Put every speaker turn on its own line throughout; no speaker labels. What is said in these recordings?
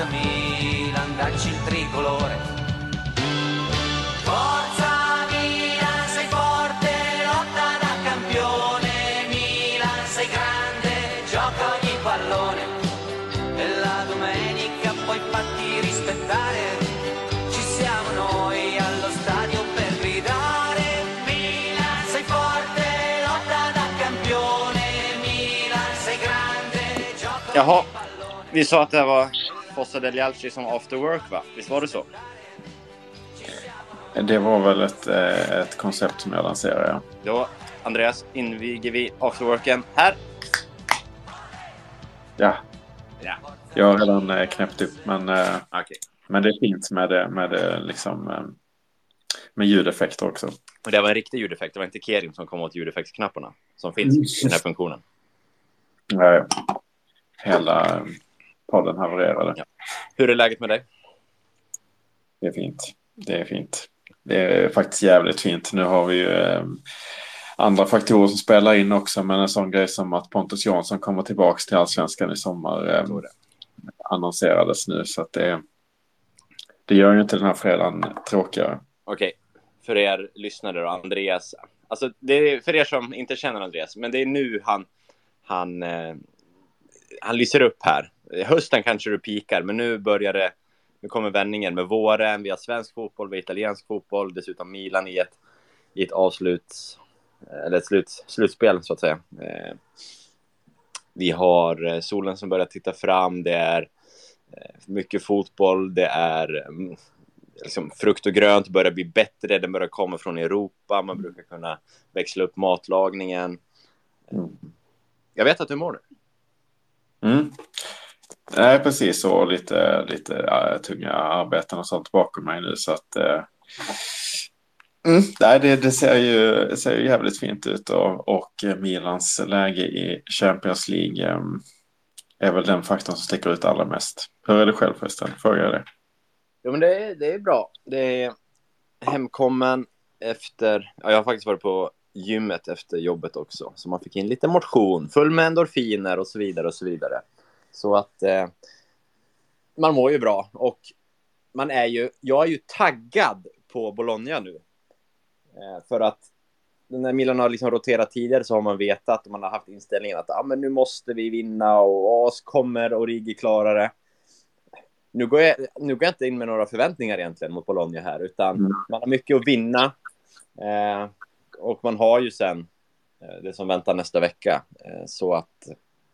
Forza Milan, dacci il tricolore. Forza Milan, sei forte, lotta da campione. Milan, sei grande, gioca ogni pallone. E la domenica poi fatti rispettare. Ci siamo noi allo stadio per gridare. Milan, sei forte, lotta da campione. Milan, sei grande, gioca
Jaha.
ogni pallone.
Vi sa att det var Fossa del Jalci som after work, va? Visst var det så?
Det var väl ett, eh, ett koncept som jag lanserade. Ja.
Då, Andreas, inviger vi afterworken här.
ja,
Ja.
jag har redan eh, knäppt upp. Men, eh,
Okej.
men det är fint med, det, med, liksom, med ljudeffekter också.
Och det var en riktig ljudeffekt. Det var inte Kerim som kom åt ljudeffektsknapparna som finns i den här funktionen.
Nej, hela podden havererade.
Ja. Hur är läget med dig?
Det är fint. Det är fint. Det är faktiskt jävligt fint. Nu har vi ju eh, andra faktorer som spelar in också. Men en sån grej som att Pontus Jansson kommer tillbaka till allsvenskan i sommar eh, annonserades nu. Så att det, det gör ju inte den här fredagen tråkigare.
Okej, för er lyssnare och Andreas. Alltså, det är för er som inte känner Andreas, men det är nu han, han, eh, han lyser upp här. Hösten kanske du pikar, men nu börjar det. Nu kommer vändningen med våren. Vi har svensk fotboll, vi har italiensk fotboll, dessutom Milan i ett, i ett avslut, eller ett slut, slutspel så att säga. Eh, vi har eh, solen som börjar titta fram. Det är eh, mycket fotboll. Det är mm, liksom, frukt och grönt börjar bli bättre. Den börjar komma från Europa. Man brukar kunna växla upp matlagningen.
Mm.
Jag vet att du mår nu.
Mm. Nej, precis så. Lite, lite äh, tunga arbeten och sånt bakom mig nu. Så att, äh, mm, nej, det, det ser, ju, ser ju jävligt fint ut. Och, och Milans läge i Champions League äh, är väl den faktorn som sticker ut allra mest. Hur är det själv förresten? Frågar jag det.
Jo, men det är, det är bra. Det är hemkommen efter... Ja, jag har faktiskt varit på gymmet efter jobbet också. Så man fick in lite motion, full med endorfiner och så vidare och så vidare. Så att eh, man mår ju bra och man är ju... Jag är ju taggad på Bologna nu. Eh, för att när Milan har liksom roterat tidigare så har man vetat och man har haft inställningen att ah, men nu måste vi vinna och oss kommer Origi klara det nu går, jag, nu går jag inte in med några förväntningar egentligen mot Bologna här, utan
Mm.
man har mycket att vinna. Eh, och man har ju sen eh, det som väntar nästa vecka. Eh, så att,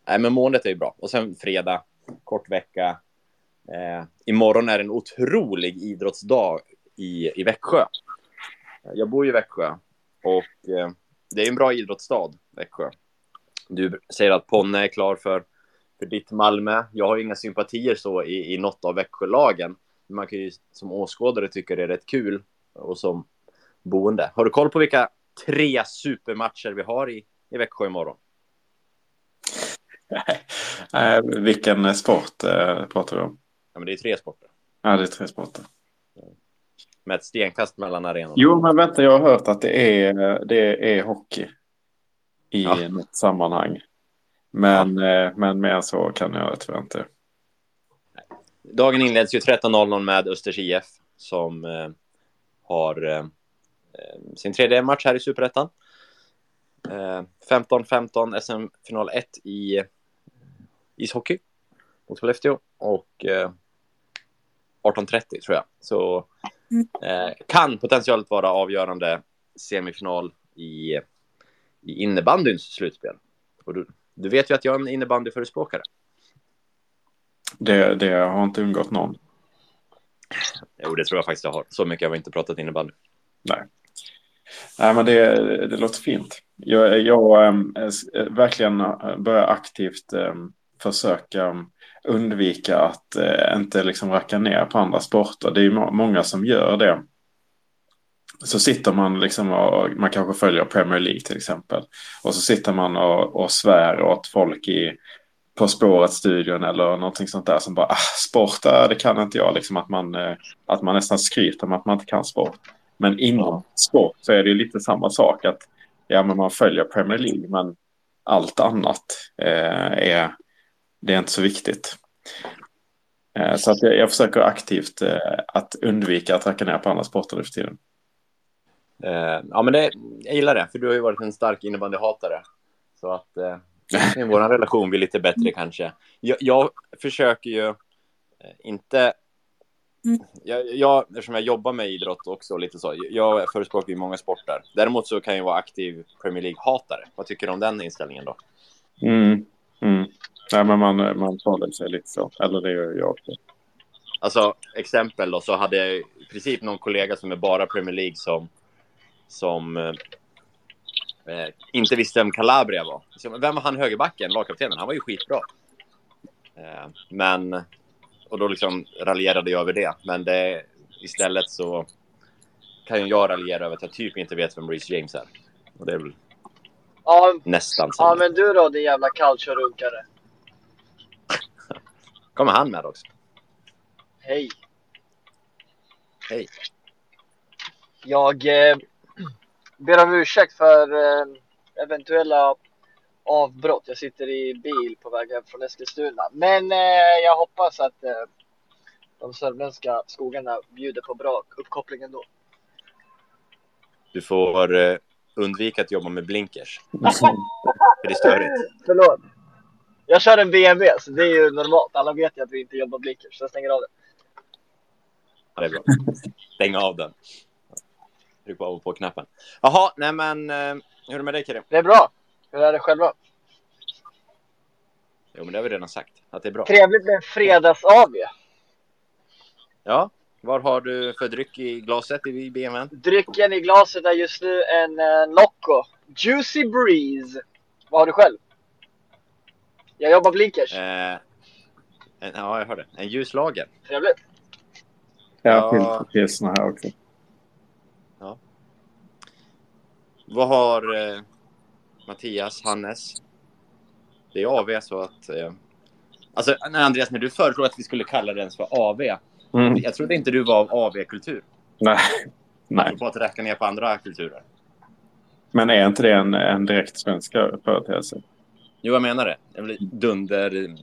nej men måendet är ju bra. Och sen fredag, kort vecka. Eh, imorgon är en otrolig idrottsdag i, i Växjö. Jag bor ju i Växjö och eh, det är en bra idrottsstad, Växjö. Du säger att Ponne är klar för för ditt Malmö. Jag har ju inga sympatier så i, i något av Växjölagen. Men man kan ju som åskådare tycka det är rätt kul och som boende. Har du koll på vilka tre supermatcher vi har i, i Växjö imorgon?
Äh, vilken sport äh, pratar du om?
Ja, men det är tre sporter.
Ja, det är tre sporter.
Med ett stenkast mellan arenorna.
Jo, men vänta, jag har hört att det är, det är hockey i
Ja.
något sammanhang. Men, eh, men mer så kan jag tyvärr inte.
Dagen inleds ju 13.00 med Östers IF som eh, har eh, eh, sin tredje match här i Superettan. Eh, 15-15 SM-final 1 i ishockey mot Skellefteå och eh, 18.30 tror jag. Så eh, kan potentiellt vara avgörande semifinal i, i innebandyns slutspel. Och du, du vet ju att jag är en innebandyförespråkare.
Det, det har inte undgått någon.
Jo, det tror jag faktiskt jag har. Så mycket har vi inte pratat innebandy.
Nej. Nej, men det, det låter fint. Jag, jag äm, s- äh, verkligen äh, börjar aktivt äm, försöka undvika att äh, inte liksom racka ner på andra sporter. Det är ju må- många som gör det. Så sitter man liksom och man kanske följer Premier League till exempel. Och så sitter man och, och svär åt folk i På spåret-studion eller någonting sånt där som bara ah, sport, äh, det kan inte jag. Liksom att man, eh, att man nästan skryter om att man inte kan sport. Men inom sport så är det ju lite samma sak att ja, men man följer Premier League men allt annat eh, är, det är inte så viktigt. Eh, Så att jag, jag försöker aktivt eh, att undvika att racka ner på andra sporter nu för tiden.
Eh, ja, men det, jag gillar det, för du har ju varit en stark innebandyhatare. Så att eh, vår relation blir lite bättre kanske. Jag, jag försöker ju inte... Jag, jag, eftersom jag jobbar med idrott också, och lite så, jag förespråkar ju många sporter. Däremot så kan jag vara aktiv Premier League-hatare. Vad tycker du om den inställningen då?
Mm. Mm. Nej, men man, man talar sig lite så. Eller det gör jag också.
Alltså, exempel då, så hade jag i princip någon kollega som är bara Premier League som, som eh, eh inte visste vem Calabria var. Vem var han högerbacken, lagkaptenen? Han var ju skitbra. Eh, men, och då liksom raljerade jag över det. Men det, istället så kan jag raljera över att jag typ inte vet vem Reece James är. Och det är väl
Ja,
nästan
ja men du då din jävla calcio-runkare.
Kommer han med också?
Hej.
Hej.
Jag eh, ber om ursäkt för eh, eventuella avbrott. Jag sitter i bil på väg hem från Eskilstuna. Men eh, jag hoppas att eh, de sörmländska skogarna bjuder på bra uppkoppling ändå.
Du får undvika att jobba med blinkers. För det är störigt.
Förlåt. Jag kör en BMW så det är ju normalt. Alla vet ju att vi inte jobbar blinkers så jag stänger av det.
Ja, det är bra. Stäng av den. Tryck på av och på-knappen. Jaha, nej men eh, hur är det med dig Karim?
Det är bra. Hur är det själva?
Jo, men det har vi redan sagt, att det är bra.
Trevligt med en fredags-AV.
Ja, vad har du för dryck i glaset i BMWn?
Drycken i glaset är just nu en eh, Nocco. Juicy Breeze. Vad har du själv? Jag jobbar blinkers.
Eh, en, ja, jag hörde. En ljus lager.
Trevligt.
Jag
Ja.
till pilsner här också.
Vad har eh, Mattias, Hannes? Det är AV så att... Eh, alltså, nej, Andreas, när du föreslog att vi skulle kalla det ens för AV.
Mm.
Jag trodde inte du var av AV-kultur.
Nej. Nej.
Apropå att räcka ner på andra kulturer.
Men är inte det en, en direkt svensk företeelse?
Jo, jag menar det. Blir dunder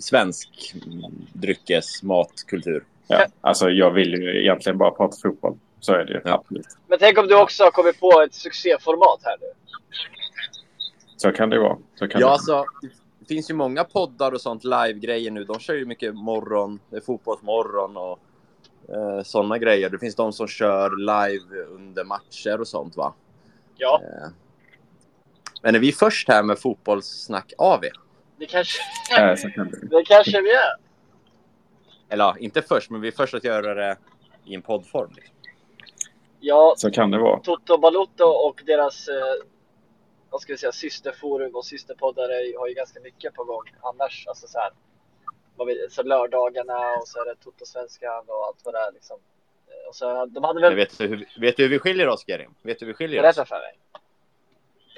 svensk dryckes, matkultur.
Ja. Alltså, jag vill ju egentligen bara prata fotboll. Så är det ju.
Ja.
Men tänk om du också har kommit på ett succéformat här nu.
Så kan det vara. Så kan
Ja,
det.
alltså, det finns ju många poddar och sånt live-grejer nu. De kör ju mycket morgon, det är fotbollsmorgon och eh, sådana grejer. Det finns de som kör live under matcher och sånt, va?
Ja,
Eh, men är vi först här med fotbollssnack AV?
det kanske,
det
kanske vi är.
Eller ja, inte först, men vi är först att göra det i en poddform. Liksom.
Ja,
Så kan det vara.
Toto Balotto och deras eh, vad ska vi säga, systerforum och systerpoddare har ju ganska mycket på gång annars. Alltså så här, vad vi, så lördagarna och så är det Toto-svenskan och allt vad det är liksom. Eh, Och så, de hade
Men
väl
vet, du hur, vet du hur vi skiljer oss, Kerim? Vet du hur vi skiljer oss?
berättat för mig.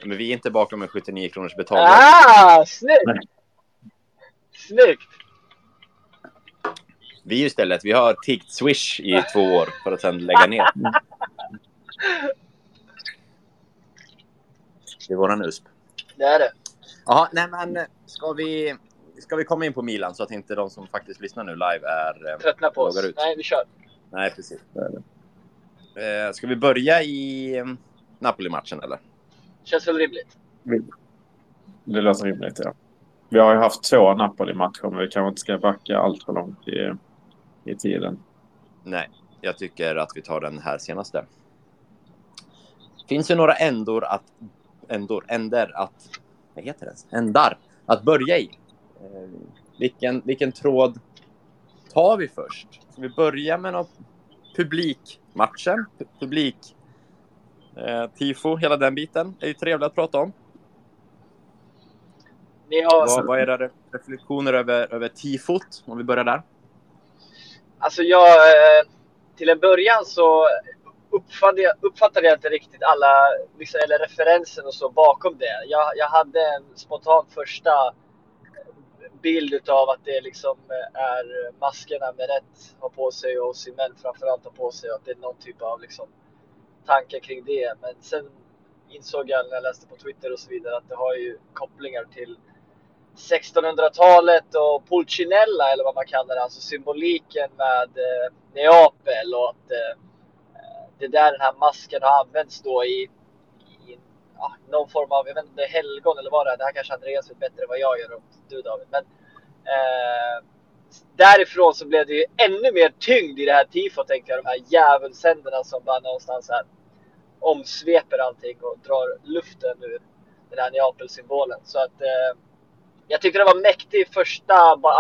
Men vi är inte bakom en 79 kronors betalning.
Ah, snyggt! Snyggt!
Vi istället, vi har tiggt Swish i två år för att sedan lägga ner. Det är våran USP.
Det är det.
Jaha, nej men ska vi, ska vi komma in på Milan så att inte de som faktiskt lyssnar nu live är... eh,
Tröttna på oss.
Ut.
Nej, vi kör.
Nej, precis. Eh, ska vi börja i eh, Napoli-matchen eller?
Känns väl rimligt.
Det låter rimligt, ja. Vi har ju haft två Napoli-matcher, men vi kanske inte ska backa allt för långt i, i tiden.
Nej, jag tycker att vi tar den här senaste. Finns det några ändor att... Ändor, änder att... Vad heter det? Ändar att börja i. Eh, vilken, vilken tråd tar vi först? Ska vi börja med någon publikmatchen? Pu- Publik... Eh, tifo, hela den biten. är ju trevligt att prata om.
Ni har,
Vad, vad är era reflektioner över, över tifot? Om vi börjar där.
Alltså jag, eh, till en början så uppfattade jag, uppfattade jag inte riktigt alla liksom, eller referenser och så bakom det. Jag, jag hade en spontan första bild av att det liksom eh, är maskerna med rätt har på sig och Simen framförallt har på sig och att det är någon typ av liksom tanke kring det. Men sen insåg jag när jag läste på Twitter och så vidare att det har ju kopplingar till 1600-talet och Pulcinella eller vad man kallar det, alltså symboliken med eh, Neapel och att eh, det är där den här masken har använts då i, i ja, någon form av, jag vet inte helgon eller vad det är, det här kanske Andreas vet bättre än vad jag gör och du David. Men eh, därifrån så blev det ju ännu mer tyngd i det här tifot tänkte jag, de här djävulshänderna som bara någonstans här omsveper allting och drar luften ur den här Neapel-symbolen. Så att eh, jag tyckte det var mäktig första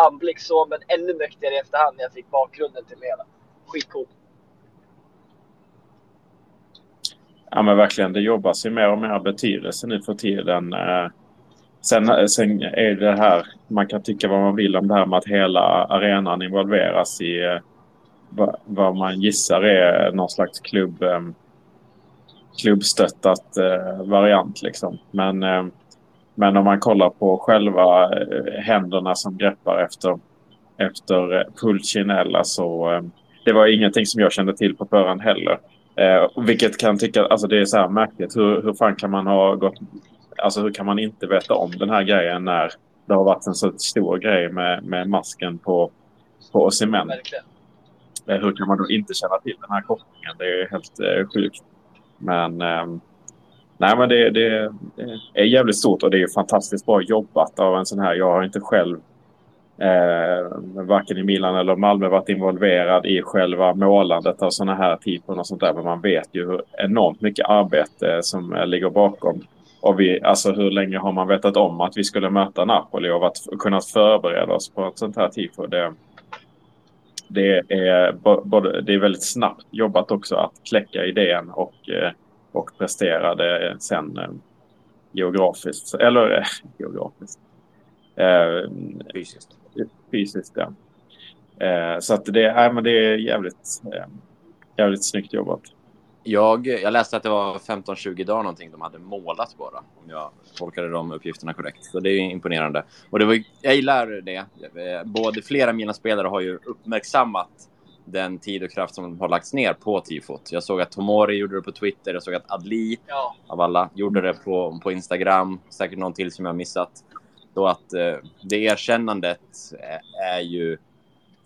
anblick så, men ännu mäktigare i efterhand när jag fick bakgrunden till det hela. Skitcoolt.
Ja men verkligen, det jobbas ju mer och mer betydelse nu för tiden. Eh, sen, sen är det här, man kan tycka vad man vill om det här med att hela arenan involveras i eh, vad man gissar är någon slags klubb, eh, klubbstöttat variant. Liksom. Men, men om man kollar på själva händerna som greppar efter, efter Pulcinella så det var ingenting som jag kände till på förhand heller. Eh, vilket kan tycka, alltså det är så här märkligt. Hur, hur fan kan man ha gått, alltså hur kan man inte veta om den här grejen när det har varit en så stor grej med, med masken på, på Osimhen. Eh, hur kan man då inte känna till den här kopplingen? Det är helt eh, sjukt. Men, eh, nej, men det, det, det, är jävligt stort och det är fantastiskt bra jobbat av en sån här. Jag har inte själv eh, varken i Milan eller Malmö varit involverad i själva målandet av sådana här typer och sånt där. Men man vet ju hur enormt mycket arbete som eh, ligger bakom. Och vi, alltså hur länge har man vetat om att vi skulle möta Napoli och varit, kunnat förbereda oss på ett sånt här tifo? Det, det, är, både, det är väldigt snabbt jobbat också att kläcka idén och, eh, och prestera det sen eh, geografiskt. Eller geografiskt.
Eh, fysiskt
fysiskt. Ja. Eh, så att det, äh, men det är jävligt, eh, jävligt snyggt jobbat.
Jag, jag läste att det var 15-20 dagar någonting de hade målat bara, om jag tolkade de uppgifterna korrekt. Så det är imponerande. Och det var, jag gillar det. Eh, både flera av mina spelare har ju uppmärksammat den tid och kraft som har lagts ner på tifot. Jag såg att Tomori gjorde det på Twitter, jag såg att Adli ja. av alla gjorde det på, på Instagram. Säkert någon till som jag missat. Så att eh, det erkännandet är, är ju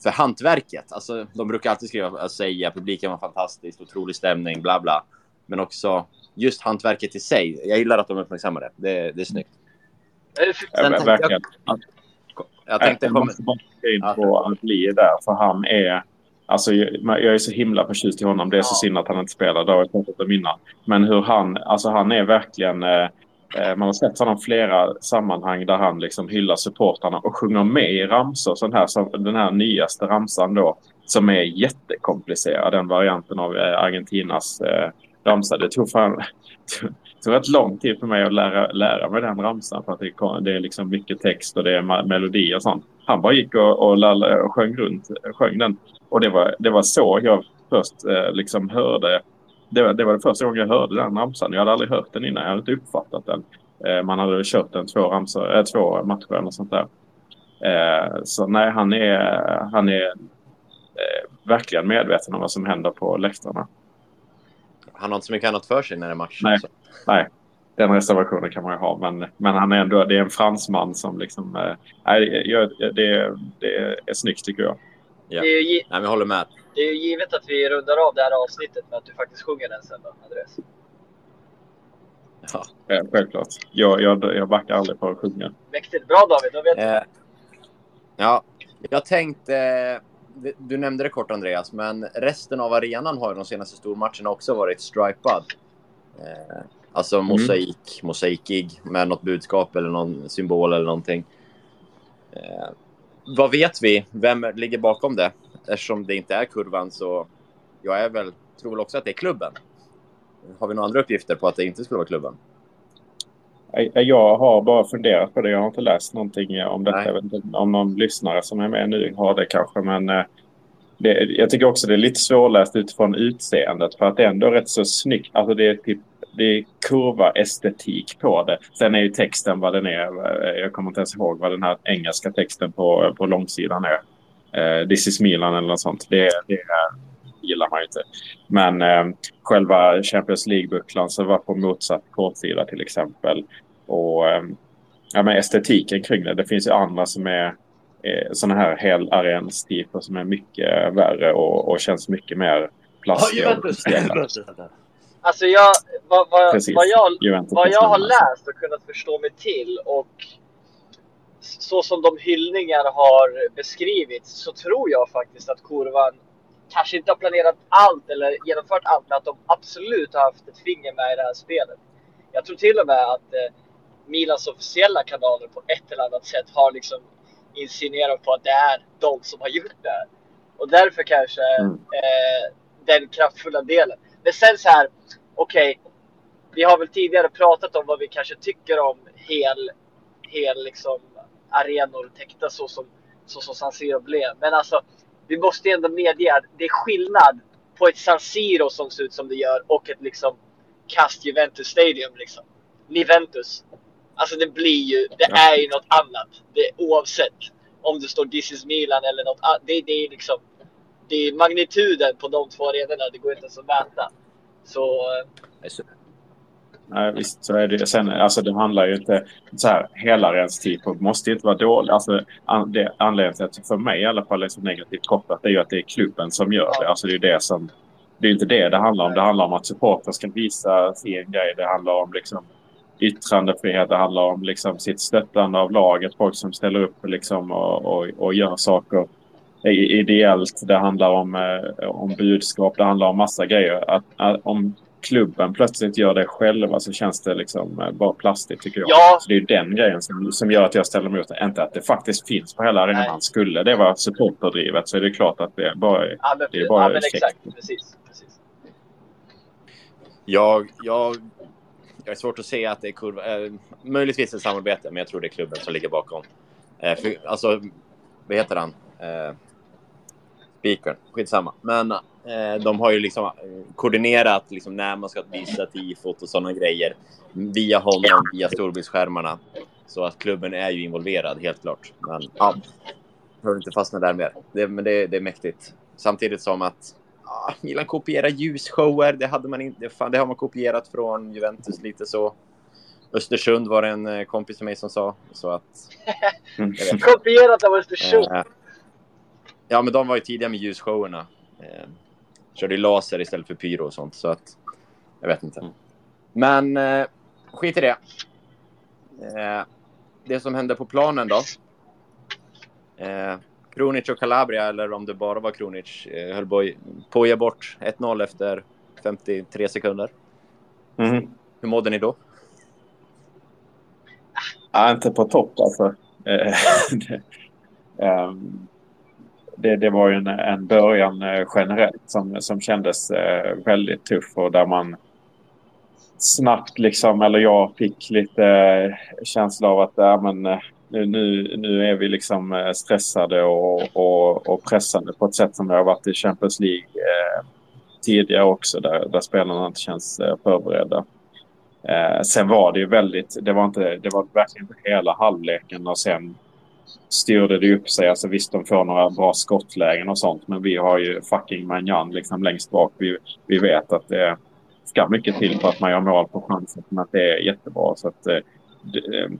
för hantverket. Alltså, de brukar alltid skriva och säga publiken var fantastisk, otrolig stämning, bla bla. Men också just hantverket i sig. Jag gillar att de uppmärksammar det. Det, det är snyggt.
Sen ja, verkligen. Jag, jag tänkte jag måste bara in på att bli där, för han är... Alltså, jag är så himla förtjust i honom. Det är ja. så synd att han inte spelar. Det har jag pratat om innan. Men hur han... Alltså han är verkligen... Eh, man har sett honom flera sammanhang där han liksom hyllar supportarna och sjunger med i ramsor. Sån här, den här nyaste ramsan då som är jättekomplicerad. Den varianten av eh, Argentinas eh, ramsa. Det tog, fan, tog rätt lång tid för mig att lära, lära mig den ramsan. För att det, det är liksom mycket text och det är melodi och sånt. Han bara gick och, och, lall, och sjöng runt, sjöng den. Och det var, det var så jag först eh, liksom hörde det, var, det var det första gången jag hörde den ramsan. Jag hade aldrig hört den innan. Jag hade inte uppfattat den. Eh, man hade kört den två, ramsor, äh, två matcher eller sånt där. Eh, så nej, han är, han är verkligen medveten om vad som händer på läktarna.
Han har inte så mycket annat för sig när det är match.
Nej, nej. den reservationen kan man ju ha. Men, men han är ändå det är en fransman som liksom... Eh, det, det, det är snyggt tycker jag.
Ja. Nej, jag håller med
det är ju givet att vi rundar av det här avsnittet med att du faktiskt sjunger den sen då, Andreas.
Ja, självklart. Jag, jag, jag backar aldrig på att sjunga.
Mäktigt. Bra David, då vet du. Eh,
ja, jag tänkte... Du nämnde det kort Andreas, men resten av arenan har ju de senaste stormatcherna också varit stripad. Eh, alltså mm. mosaik, mm. mosaikig med något budskap eller någon symbol eller någonting. Eh, vad vet vi? Vem ligger bakom det? eftersom det inte är kurvan så jag är väl, tror väl också att det är klubben. Har vi några andra uppgifter på att det inte skulle vara klubben?
Jag har bara funderat på det. Jag har inte läst någonting om detta. Jag vet inte om någon lyssnare som är med nu har det kanske. Men eh, det, jag tycker också det är lite svårläst utifrån utseendet. För att det är ändå rätt så snyggt. Alltså det är typ det är kurva-estetik på det. Sen är ju texten vad den är. Jag kommer inte ens ihåg vad den här engelska texten på, på långsidan är eh, This is Milan eller något sånt. Det, det gillar man ju inte. Men eh, själva Champions League-bucklan som var på motsatt kortsida till exempel. Och, eh, ja, men estetiken kring det. Det finns ju andra som är eh, sådana här helarenstyper som är mycket värre och, och känns mycket mer plastiga. speciella.
Alltså jag, vad, vad,
Precis.
vad, jag, vad jag har läst och kunnat förstå mig till och så som de hyllningar har beskrivits så tror jag faktiskt att kurvan kanske inte har planerat allt eller genomfört allt men att de absolut har haft ett finger med i det här spelet. Jag tror till och med att eh, Milans officiella kanaler på ett eller annat sätt har liksom insinuerat på att det är de som har gjort det här. Och därför kanske
Mm.
eh, den kraftfulla delen. Men sen så här, okej, vi har väl tidigare pratat om vad vi kanske tycker om hel, hel liksom arenor täckta så som, så som San Siro blev. Men alltså, vi måste ändå medge att det är skillnad på ett San Siro som ser ut som det gör och ett liksom kast Juventus Stadium liksom. Niventus. Alltså det blir ju, det är ju något annat. Det, oavsett om det står This is Milan eller något annat. Det, det är liksom, det är magnituden på de två arenorna, det går inte ens att mäta. Så eh,
Nej, visst så är det. Sen, alltså det handlar ju inte... Så här, hela renstyper måste ju inte vara dålig. Alltså, an, det, anledningen till att för mig i alla fall är så negativt kopplat är ju att det är klubben som gör det. Alltså det är det som... Det är inte det det handlar om. Det handlar om att supportrar ska visa sin grej. Det handlar om liksom yttrandefrihet. Det handlar om liksom sitt stöttande av laget. Folk som ställer upp liksom och, och, och gör saker ideellt. Det handlar om, eh, om budskap. Det handlar om massa grejer. Att, att, om klubben plötsligt gör det själva så känns det liksom eh, bara plastigt tycker jag.
Ja.
Så det är ju den grejen som, som gör att jag ställer mig emot det. Inte att det faktiskt finns på hela arenan.
Nej.
Skulle det vara supporterdrivet så är det klart att det bara är...
ja, men,
Det är bara
ja, men exakt. Precis. precis.
Jag, jag, jag är svårt att se att det är kurva. Eh, möjligtvis ett samarbete, men jag tror det är klubben som ligger bakom. Eh, för, alltså, vad heter han? Eh, speakern. Skitsamma. Men eh, de har ju liksom eh, koordinerat liksom, när man ska visa tifot och sådana grejer via honom, via storbildsskärmarna. Så att klubben är ju involverad, helt klart. Men ja, behöver inte fastna där mer. Det, men det, det är mäktigt. Samtidigt som att ah, Milan kopierar ljusshower. Det, hade man inte, fan, det har man kopierat från Juventus lite så. Östersund var det en eh, kompis till mig som sa. Så att.
Kopierat av Östersund.
Eh, ja, men de var ju tidiga med ljusshowerna. Eh, körde ju laser istället för pyro och sånt. Så att, jag vet inte. Men eh, skit i det. Eh, det som hände på planen då. Eh, Kronic och Calabria, eller om det bara var Kronic, eh, höll på på att ge bort 1-0 efter 53 sekunder.
Mhm.
Hur mådde ni då?
Ja, inte på topp alltså. Det, det, var ju en, en början eh, generellt som, som kändes eh, väldigt tuff och där man snabbt liksom, eller jag fick lite eh, känsla av att äh, men, nu, nu, nu är vi liksom stressade och, och, och pressade på ett sätt som det har varit i Champions League eh, tidigare också där, där spelarna inte känns eh, förberedda. Eh, sen var det ju väldigt, det var, inte, det var verkligen inte hela halvleken och sen styrde det upp sig. Alltså visst, de får några bra skottlägen och sånt, men vi har ju fucking Manjan liksom längst bak. Vi, vi vet att det ska mycket till för att man gör mål på chansen, men att det är jättebra. Så att, eh, det, eh,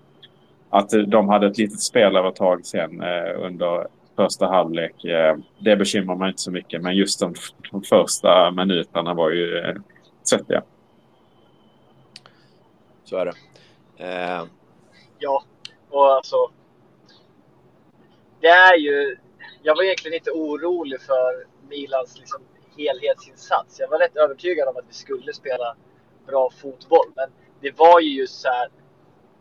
att de hade ett litet spelövertag sen eh, under första halvlek, eh, det bekymrar mig inte så mycket. Men just de, de första minuterna var ju eh, svettiga.
Så är det. Eh,
Ja, och alltså. Det är ju. Jag var egentligen inte orolig för Milans liksom, helhetsinsats. Jag var rätt övertygad om att vi skulle spela bra fotboll, men det var ju just så här.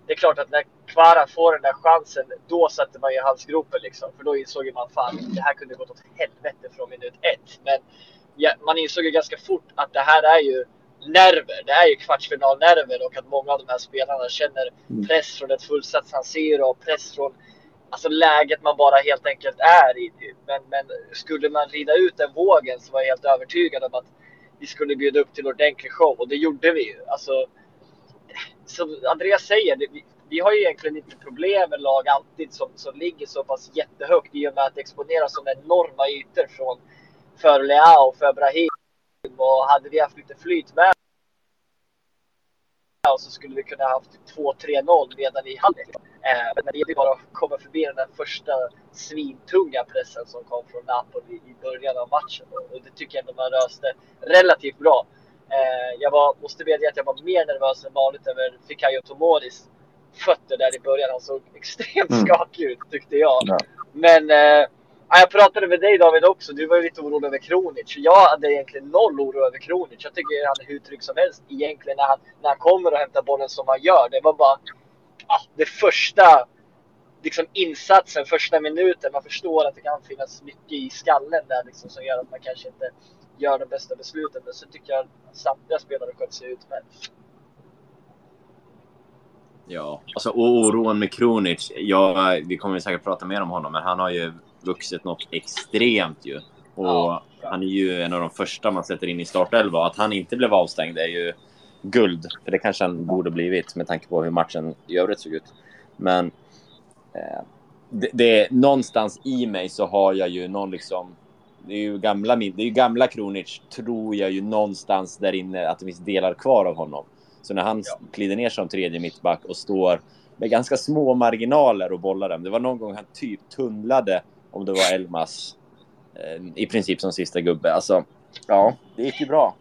Det är klart att när Kvara får den där chansen, då satte man ju halsgropen liksom. För då insåg man fan, det här kunde gått åt helvete från minut ett. Men ja, man insåg ju ganska fort att det här är ju nerver. Det är ju kvartsfinalnerver och att många av de här spelarna känner press från ett fullsatt San Siro och press från alltså läget man bara helt enkelt är i. Typ. Men, men skulle man rida ut den vågen så var jag helt övertygad om att vi skulle bjuda upp till ordentlig show och det gjorde vi ju. Alltså, som Andreas säger, det, vi, vi har ju egentligen inte problem med lag alltid som, som ligger så pass jättehögt i och med att exponera som enorma ytor från för Leao och för Brahim. Och hade vi haft lite flyt med och så skulle vi kunna ha haft 2-3-0 redan i halvlek. Eh, men det gäller bara att komma förbi den där första svintunga pressen som kom från Napoli i början av matchen. Och det tycker jag ändå man löste relativt bra. Eh, jag var, måste medge att jag var mer nervös än vanligt över Fikayo Tomoris fötter där i början. Han såg extremt
Mm.
skakig ut tyckte jag.
Ja.
Men eh, ja, jag pratade med dig David också. Du var ju lite orolig över Kronic. Jag hade egentligen noll oro över Kronic. Jag tycker han är hur trygg som helst egentligen när han, när han kommer och hämtar bollen som han gör. Det var bara ja, det första liksom, insatsen, första minuten. Man förstår att det kan finnas mycket i skallen där liksom, som gör att man kanske inte gör de bästa besluten. Men så tycker jag att samtliga spelare sköt sig ut med.
Ja, alltså och oron med Kronic. Ja, vi kommer säkert prata mer om honom, men han har ju vuxit något extremt ju. Och
Ja.
han är ju en av de första man sätter in i startelva. Att han inte blev avstängd är ju guld. För det kanske han borde blivit med tanke på hur matchen i övrigt såg ut. Men eh, det, det är någonstans i mig så har jag ju någon liksom det är ju gamla, det är ju gamla Kronic, tror jag ju någonstans där inne att det finns delar kvar av honom. Så när han
Ja.
glider ner som tredje mittback och står med ganska små marginaler och bollar dem. Det var någon gång han typ tunnlade om det var Elmas eh, i princip som sista gubbe. Alltså, ja, det gick ju bra.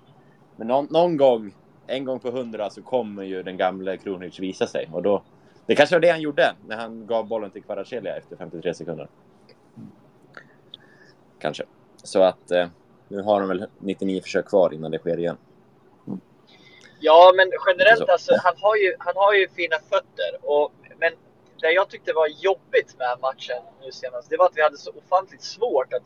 Men någon, någon gång, en gång på hundra, så kommer ju den gamla Kronic visa sig. Och då, det kanske var det han gjorde när han gav bollen till Kvaratskhelia efter 53 sekunder. Kanske. Så att eh, nu har de väl 99 försök kvar innan det sker igen.
Ja, men generellt
Så.
alltså, han har ju, han har ju fina fötter. Och, men det jag tyckte var jobbigt med matchen nu senast, det var att vi hade så ofantligt svårt att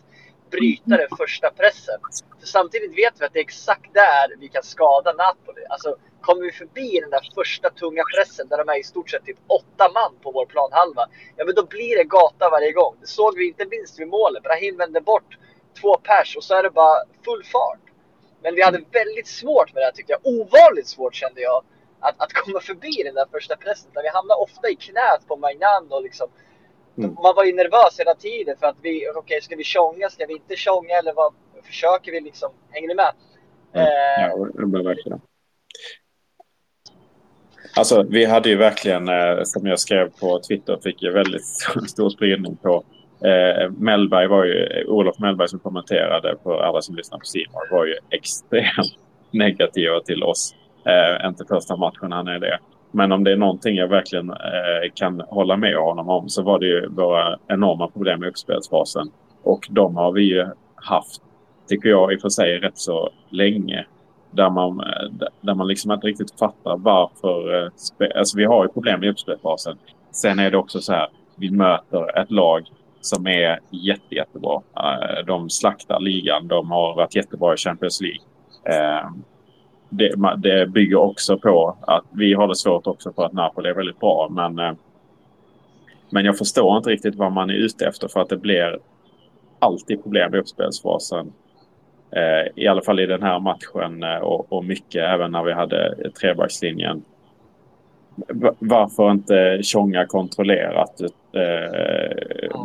bryta den första pressen. För samtidigt vet vi att det är exakt där vi kan skada Napoli. Alltså, kommer vi förbi den där första tunga pressen där de är i stort sett typ åtta man på vår planhalva, ja men då blir det gata varje gång. Det såg vi inte minst vid målet. Brahim vände bort två pers och så är det bara full fart. Men vi hade väldigt svårt med det här tyckte jag. Ovanligt svårt kände jag. Att, att komma förbi den där första pressen. Vi hamnade ofta i knät på Magnan och liksom.
Mm.
Man var ju nervös hela tiden för att vi, okej ska vi tjonga, ska vi inte tjonga eller vad försöker vi liksom? Hänger ni med?
Mm.
Eh,
Ja, det blir verkligen. Alltså, vi hade ju verkligen, eh, som jag skrev på Twitter, fick ju väldigt stor spridning på. Eh, Mellberg var ju, Olof Mellberg som kommenterade på alla som lyssnar på Simon var ju extremt negativa till oss. Eh, inte första matchen han är det. Men om det är någonting jag verkligen eh, kan hålla med honom om så var det ju våra enorma problem i uppspelsfasen. Och de har vi ju haft, tycker jag i och för sig, rätt så länge. Där man, eh, där man liksom inte riktigt fattar varför... eh, Alltså vi har ju problem i uppspelsfasen. Sen är det också så här, vi möter ett lag som är jätte, jättebra. Eh, De slaktar ligan. De har varit jättebra i Champions League. Eh, det, det bygger också på att vi har det svårt också för att Napoli är väldigt bra. Men, eh, men jag förstår inte riktigt vad man är ute efter för att det blir alltid problem i uppspelsfasen. Eh, I alla fall i den här matchen eh, och, och mycket även när vi hade trebackslinjen. Va- Varför inte tjonga kontrollerat?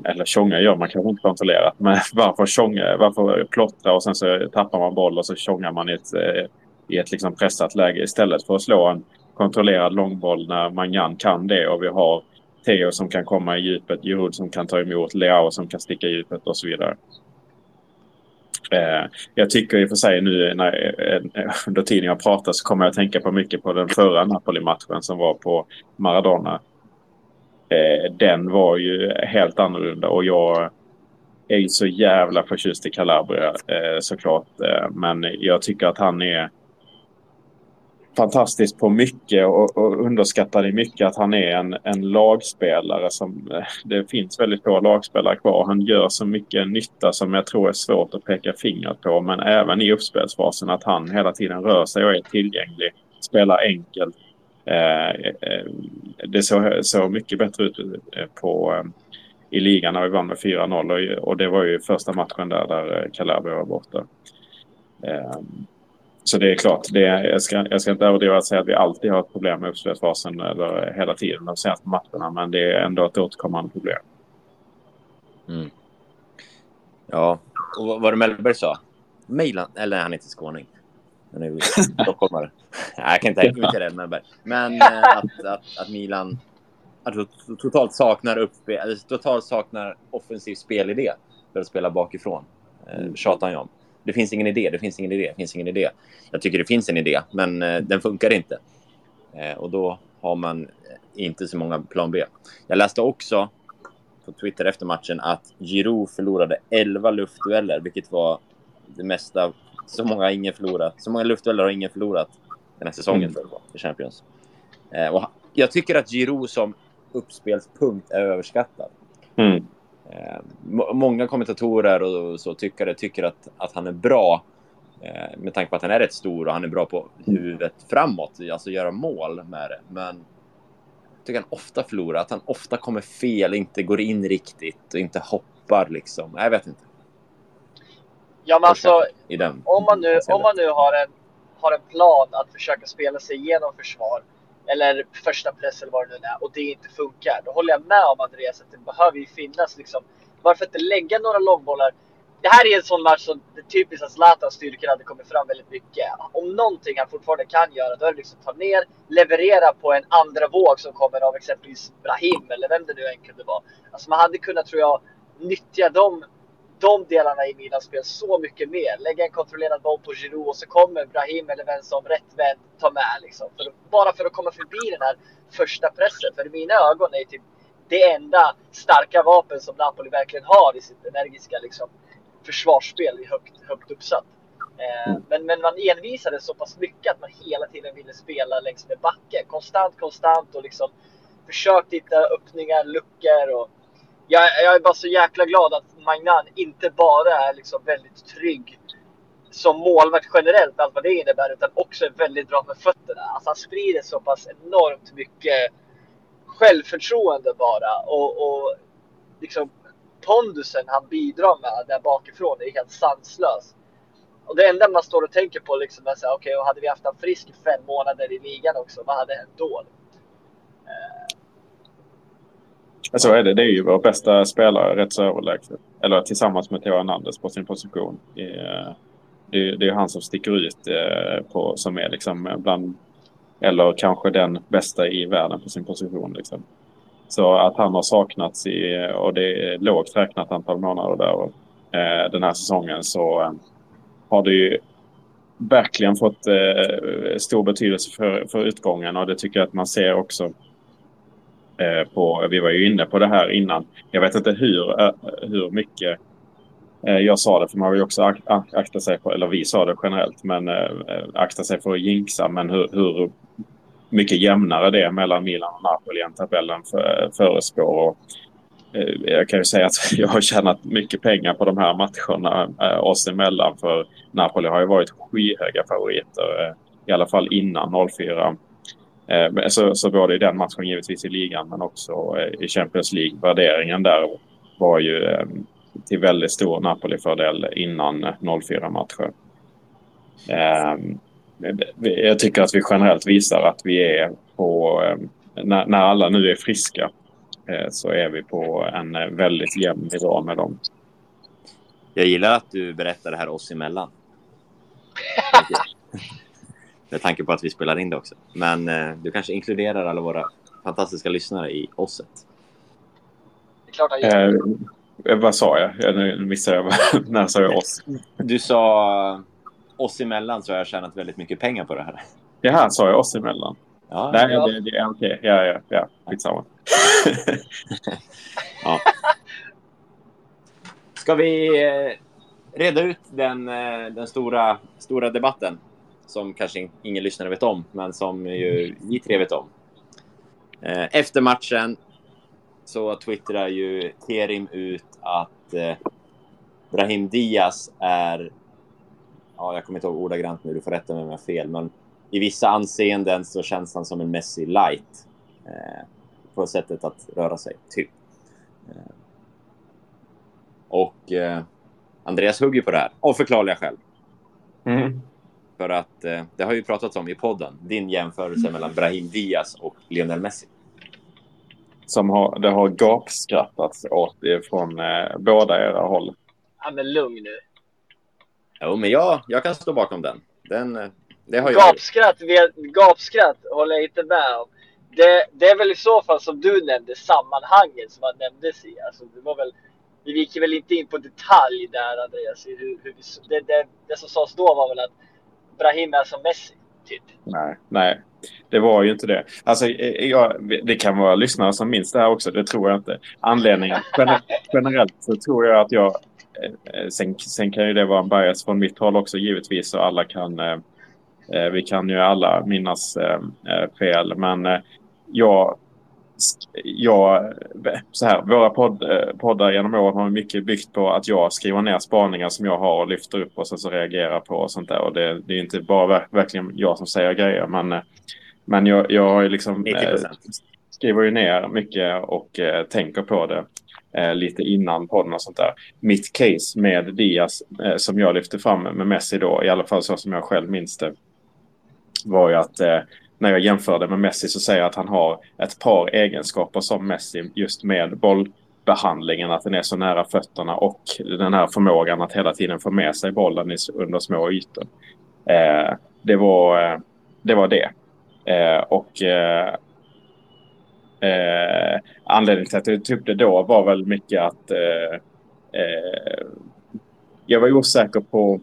Eller tjonga gör man kanske inte kontrollerat. Men varför tjonga? Varför plottra och sen så tappar man boll och så tjongar man i ett, i ett liksom pressat läge istället för att slå en kontrollerad långboll när Mangan kan det och vi har Theo som kan komma i djupet, Giroud som kan ta emot, Leao som kan sticka i djupet och så vidare. Eh, jag tycker i och för sig nu när, eh, eh, under tiden jag pratar så kommer jag att tänka på mycket på den förra Napoli-matchen som var på Maradona. Eh, den var ju helt annorlunda och jag är ju så jävla förtjust i Calabria eh, såklart. Eh, men jag tycker att han är fantastisk på mycket och, och underskattar i mycket att han är en, en lagspelare som eh, det finns väldigt få lagspelare kvar. Han gör så mycket nytta som jag tror är svårt att peka fingret på. Men även i uppspelsfasen att han hela tiden rör sig och är tillgänglig. Spelar enkelt. Eh, eh, det såg så mycket bättre ut eh, på, eh, i ligan när vi vann med 4-0 och, och det var ju första matchen där, där eh, Calabria var borta. Så det är klart, det är, jag, ska, jag ska inte överdriva att säga att vi alltid har ett problem med uppspelsfasen eller hela tiden de senaste matcherna. Men det är ändå ett återkommande problem.
Mm. Ja, och vad var det Mellberg sa? Mejlan, eller han är inte skåning. Han är ju stockholmare. Nej, jag kan inte tänka mig till Mellberg. Men eh, att, att, att Milan att totalt saknar uppspel, totalt saknar offensiv spelidé för att spela bakifrån. Eh, tjatar jag om. Det finns ingen idé, det finns ingen idé, det finns ingen idé. Jag tycker det finns en idé, men eh, den funkar inte. Eh, och då har man inte så många plan B. Jag läste också på Twitter efter matchen att Giroud förlorade 11 luftdueller, vilket var det mesta. Så många ingen förlorat. Så många luftdueller har ingen förlorat den här säsongen mm. för Champions. Eh, och jag tycker att Giroud som uppspelspunkt är överskattad. Mm. Eh, många kommentatorer och så tyckare tycker att, att han är bra eh, med tanke på att han är rätt stor och han är bra på huvudet framåt, alltså göra mål med det. Men jag tycker han ofta förlorar, att han ofta kommer fel, inte går in riktigt och inte hoppar liksom. Jag vet inte.
Ja, men alltså, om, man nu, om man nu har en, har en plan att försöka spela sig igenom försvar eller första press eller vad det nu är och det inte funkar. Då håller jag med om Andreas att det behöver ju finnas liksom. Varför inte lägga några långbollar? Det här är en sån match som det typiskt att Zlatans styrkor hade kommit fram väldigt mycket. Om någonting han fortfarande kan göra, då är det liksom ta ner, leverera på en andra våg som kommer av exempelvis Brahim eller vem det nu än kunde vara. Alltså man hade kunnat, tror jag, nyttja de de delarna i Milans spel så mycket mer. Lägga en kontrollerad boll på Giroud och så kommer Brahim eller vem som rätt vänd ta med. Liksom. För bara för att komma förbi den här första pressen. För i mina ögon är typ det enda starka vapen som Napoli verkligen har i sitt energiska liksom, försvarsspel högt, högt uppsatt. Eh, mm. men, men man envisades så pass mycket att man hela tiden ville spela längs med backen. Konstant, konstant och liksom försökt hitta öppningar, luckor och jag, jag, är bara så jäkla glad att Magnan inte bara är liksom väldigt trygg som målvakt generellt, allt vad det innebär, utan också är väldigt bra med fötterna. Alltså han sprider så pass enormt mycket självförtroende bara och, och liksom pondusen han bidrar med där bakifrån är helt sanslös. Och det enda man står och tänker på liksom är såhär, okej, okay, hade vi haft en frisk fem månader i ligan också, vad hade hänt då?
Eh, så är det. Det är ju vår bästa spelare rätt så överlägset. Eller tillsammans med Theo Hernandez på sin position. Det är, det är han som sticker ut eh, på, som är liksom bland eller kanske den bästa i världen på sin position. Liksom. Så att han har saknats i, och det är lågt räknat antal månader där och, eh, den här säsongen så eh, har det ju verkligen fått eh, stor betydelse för, för utgången och det tycker jag att man ser också Eh, på, vi var ju inne på det här innan. Jag vet inte hur, eh, hur mycket eh, jag sa det, för man vill ju också akta sig på, eller vi sa det generellt, men akta sig för att jinxa. Men hur, hur mycket jämnare det är mellan Milan och Napoli än tabellen för, förespår. Och, jag kan ju säga att jag har tjänat mycket pengar på de här matcherna oss emellan. För Napoli har ju varit skyhöga favoriter, i alla fall innan 04. Eh, så, så både i den matchen givetvis i ligan men också eh, i Champions League. Värderingen där var ju eh, till väldigt stor Napoli-fördel innan 04-matchen. Jag tycker att vi generellt visar att vi är på, när alla nu är friska, så är vi på en väldigt jämn nivå med dem.
Jag gillar att du berättar det här oss emellan. Med tanke på att vi spelar in det också. Men eh, du kanske inkluderar alla våra fantastiska lyssnare i osset.
Det är klart jag gör.
Eh, vad sa jag? jag nu missade jag. När sa jag oss?
Du sa oss emellan så har jag tjänat väldigt mycket pengar på det här.
Jaha, sa jag oss emellan? Ja, Nej, ja. det, det är okej. Ja, ja, ja. Skitsamma.
ja. Ska vi eh, reda ut den, eh, den stora, stora debatten som kanske ingen lyssnare vet om, men som ju vi tre vet om. Eh, efter matchen så twittrar ju Kerim ut att eh, Brahim Diaz är, ja, jag kommer inte ihåg ordagrant nu, du får rätta mig om jag har fel, men i vissa anseenden så känns han som en Messi light eh, på sättet att röra sig, typ. Och Andreas hugger på det här, av förklarliga skäl. Mm. För att eh, det har ju pratats om i podden, din jämförelse mellan Brahim Diaz och Lionel Messi.
Som har, det har gapskrattats åt från eh, båda era håll.
Ja, men lugn nu.
Jo, men jag, jag kan stå bakom den. Den, eh, Det har jag
Gapskratt, vet- gapskratt håller jag inte med om. Det, det är väl i så fall som du nämnde, sammanhanget som han nämndes i. Alltså, det var väl, vi gick väl inte in på detalj där Andreas. Hur, hur vi, det, det, det som sades då var väl att Brahim är som Messi, typ.
Nej, nej. Det var ju inte det. Alltså, eh, jag, det kan vara lyssnare som minns det här också. Det tror jag inte. Anledningen gener- generellt så tror jag att jag... eh, Sen, sen kan ju det vara en bias från mitt håll också givetvis. Och alla kan... eh, eh, Vi kan ju alla minnas eh, eh, fel. Men eh, jag... jag så här, våra podd, eh, poddar genom åren har mycket byggt på att jag skriver ner spaningar som jag har och lyfter upp och sen så reagerar på och sånt där. Och det, det är inte bara ver- verkligen jag som säger grejer. Men, eh, men jag, jag har ju liksom...
90%.
skriver ju ner mycket och eh, tänker på det eh, lite innan podden och sånt där. Mitt case med Diaz eh, som jag lyfte fram med Messi då, i alla fall så som jag själv minns det, var ju att eh, när jag jämförde med Messi så säger jag att han har ett par egenskaper som Messi just med bollbehandlingen, att den är så nära fötterna och den här förmågan att hela tiden få med sig bollen under små ytor. Eh, det, var, eh, det var det. Eh, och eh, Eh, anledningen till att jag tog upp det då var väl mycket att eh, eh, jag var osäker på,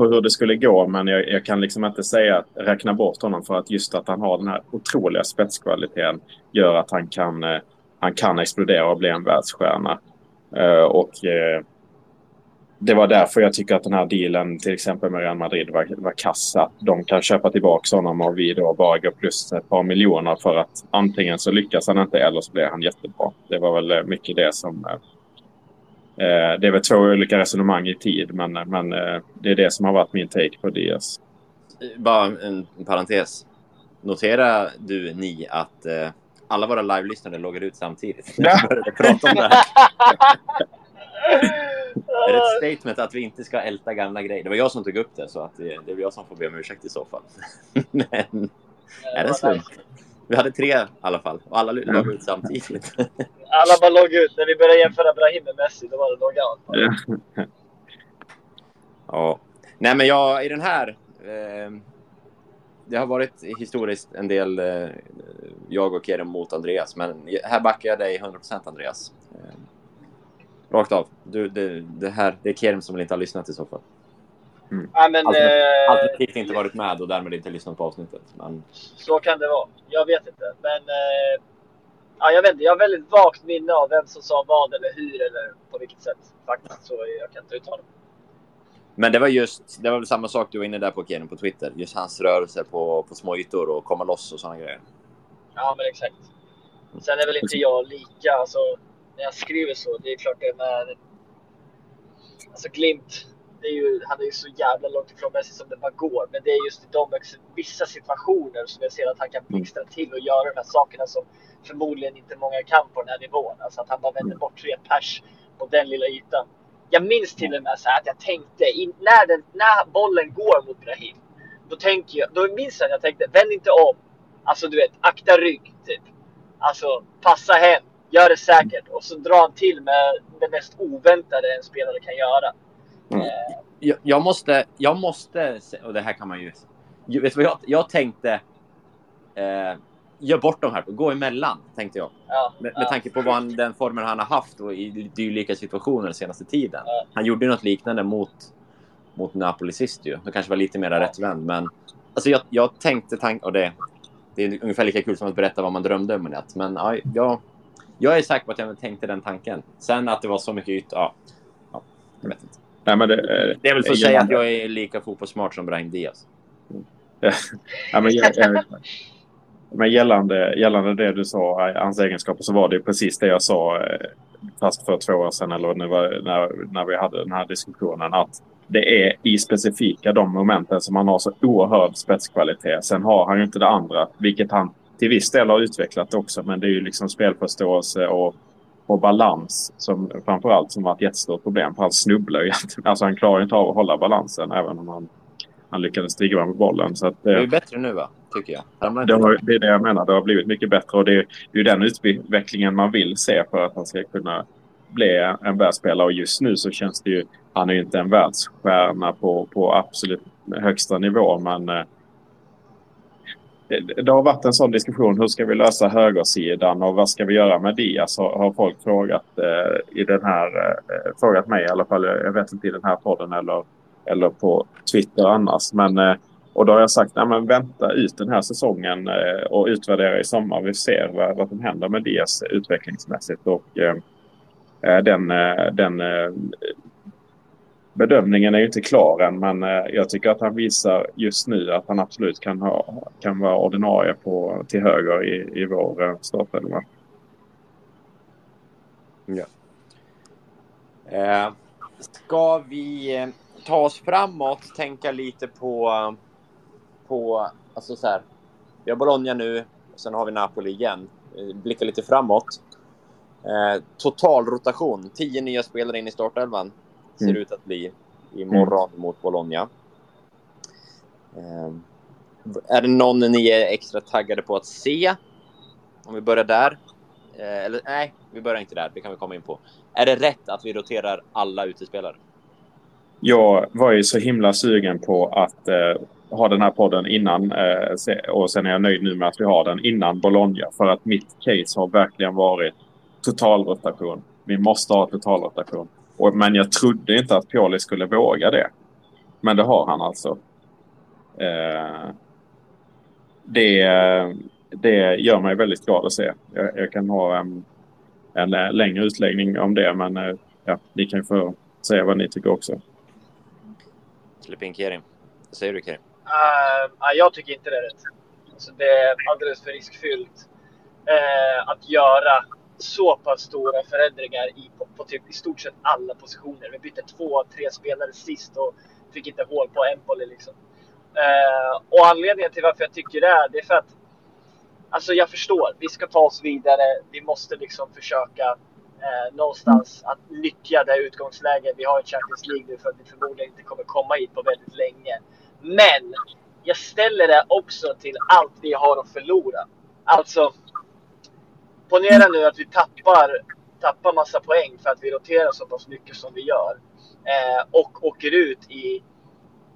på hur det skulle gå men jag, jag kan liksom inte säga att räkna bort honom för att just att han har den här otroliga spetskvaliteten gör att han kan, eh, han kan explodera och bli en världsstjärna. Eh, och eh, det var därför jag tycker att den här dealen till exempel med Real Madrid var, var kass. Att de kan köpa tillbaka honom och vi då bara går plus ett par miljoner för att antingen så lyckas han inte eller så blir han jättebra. Det var väl eh, mycket det som... Eh, Eh, det är väl två olika resonemang i tid men, men eh, det är det som har varit min take på Diaz.
Bara en parentes. Notera du, ni, att eh, alla våra live-lyssnare loggar ut samtidigt. Vi började prata om det här. Är det ett statement att vi inte ska älta gamla grejer? Det var jag som tog upp det, så att det, det är jag som får be om ursäkt i så fall. Men är det en slump? Vi hade tre i alla fall, och alla loggade ut samtidigt.
Alla bara logg ut. När vi började jämföra Brahim med Messi, då var det loggout.
Ja. Nej, men jag i den här... Eh, det har varit historiskt en del eh, jag och Kerem mot Andreas, men här backar jag dig 100% Andreas. Eh, rakt av. Du, det, det, här, det är Kerem som inte har lyssnat i så fall.
Ja, men, eh,
Alternativt inte varit med och därmed inte lyssnat på avsnittet. Men
Så kan det vara. Jag vet inte. Men eh, ja, jag vet inte. Jag har väldigt vagt minne av vem som sa vad eller hur eller på vilket sätt. Faktiskt. Så jag kan inte uttala mig.
Men det var just, det var väl samma sak du var inne där på Kerim på Twitter. Just hans rörelser på, på små ytor och komma loss och sådana grejer.
Ja, men exakt. Sen är väl inte jag lika, alltså när jag skriver så, det är klart det är med... Alltså Glimt, det är ju, han är ju så jävla långt ifrån Messi som det bara går. Men det är just i de vissa situationer som jag ser att han kan blixtra till och göra de här sakerna som förmodligen inte många kan på den här nivån. Alltså att han bara vänder bort tre pers på den lilla ytan. Jag minns till och med så här att jag tänkte, in, när, den, när bollen går mot Brahim, då tänker jag, då minns jag att jag tänkte, vänd inte om. Alltså du vet, akta rygg typ. Alltså passa hem, gör det säkert. Och så drar han till med det mest oväntade en spelare kan göra.
Mm.
Eh,
Jag, jag måste, jag måste, och det här kan man ju... Vet vad jag, jag tänkte? Eh, gör bort de här, gå emellan, tänkte jag.
ja,
Med, med
ja.
tanke på vad han, den formen han har haft och i dylika situationer den senaste tiden.
Ja.
Han gjorde ju något liknande mot, mot Napoli sist ju. Det kanske var lite mer rättvänd, men alltså jag, jag tänkte tank och det, det är ungefär lika kul som att berätta vad man drömde om en natt. Men ja, jag, jag är säker på att jag tänkte den tanken. Sen att det var så mycket yta, ja, ja jag vet inte.
Nej, men det, eh,
Det är väl för att säga att jag är lika fotbollssmart som Brahim Diaz.
Ja, men, jag, men gällande, gällande det du sa, eh, hans egenskaper, så var det precis det jag sa eh, fast för två år sedan eller när, när, när vi hade den här diskussionen. Att det är i specifika de momenten som han har så oerhörd spetskvalitet. Sen har han ju inte det andra, vilket han till viss del har utvecklat också. Men det är ju liksom spelförståelse och, och balans som framförallt som var ett jättestort problem. För han snubblar ju. Alltså han klarar inte av att hålla balansen även om han, han lyckades stiga med bollen. Så att,
Det är
eh,
bättre nu, va? Tycker jag.
Det, har, det är det jag menar. Det har blivit mycket bättre och det är det är den utvecklingen man vill se för att han ska kunna bli en världsspelare. Och just nu så känns det ju... Han är ju inte en världsstjärna på, på absolut högsta nivå. Men eh, det, det har varit en sån diskussion. Hur ska vi lösa högersidan och vad ska vi göra med det? Alltså, har folk frågat eh, i den här, eh, frågat mig i alla fall. Jag vet inte i den här podden eller, eller på Twitter annars. Men, eh, och då har jag sagt, nej, men vänta ut den här säsongen eh, och utvärdera i sommar. Vi ser vad, vad som händer med det utvecklingsmässigt. Och, eh, eh den, eh, den eh, bedömningen är ju inte klar än, men eh, jag tycker att han visar just nu att han absolut kan, ha, kan vara ordinarie på, till höger i, i vår eh, startelva.
Ja. Eh, ska vi eh, ta oss framåt, tänka lite på, på alltså så här, vi har Bologna nu, sen har vi Napoli igen. Blicka lite framåt. Eh, total rotation, tio nya spelare in i startelvan ser mm. ut att bli imorgon mm. mot Bologna. Eh, är det någon ni är extra taggade på att se? Om vi börjar där. Eh, eller nej, vi börjar inte där. Det kan vi komma in på. Är det rätt att vi roterar alla utespelare?
Jag var ju så himla sugen på att eh, ha den här podden innan eh, och sen är jag nöjd nu med att vi har den innan Bologna för att mitt case har verkligen varit totalrotation. Vi måste ha totalrotation. Och, men jag trodde inte att Pioli skulle våga det. Men det har han alltså. Eh, det, det gör mig väldigt glad att se. Jag, jag kan ha en, en längre utläggning om det, men eh, ja, ni kan få säga vad ni tycker också.
Släpp in Kerim. Vad säger du Kerim?
Uh, jag tycker inte det är rätt. Alltså, det är alldeles för riskfyllt uh, att göra så pass stora förändringar i, på, på typ i stort sett alla positioner. Vi bytte två, tre spelare sist och fick inte hål på Empoli liksom. Uh, och anledningen till varför jag tycker det är, det är för att Alltså jag förstår, vi ska ta oss vidare. Vi måste liksom försöka eh, någonstans att nyttja det utgångsläget vi har i Champions League nu för att vi förmodligen inte kommer komma hit på väldigt länge. Men jag ställer det också till allt vi har att förlora. Alltså, ponera nu att vi tappar, tappar massa poäng för att vi roterar så pass mycket som vi gör. Eh, och åker ut i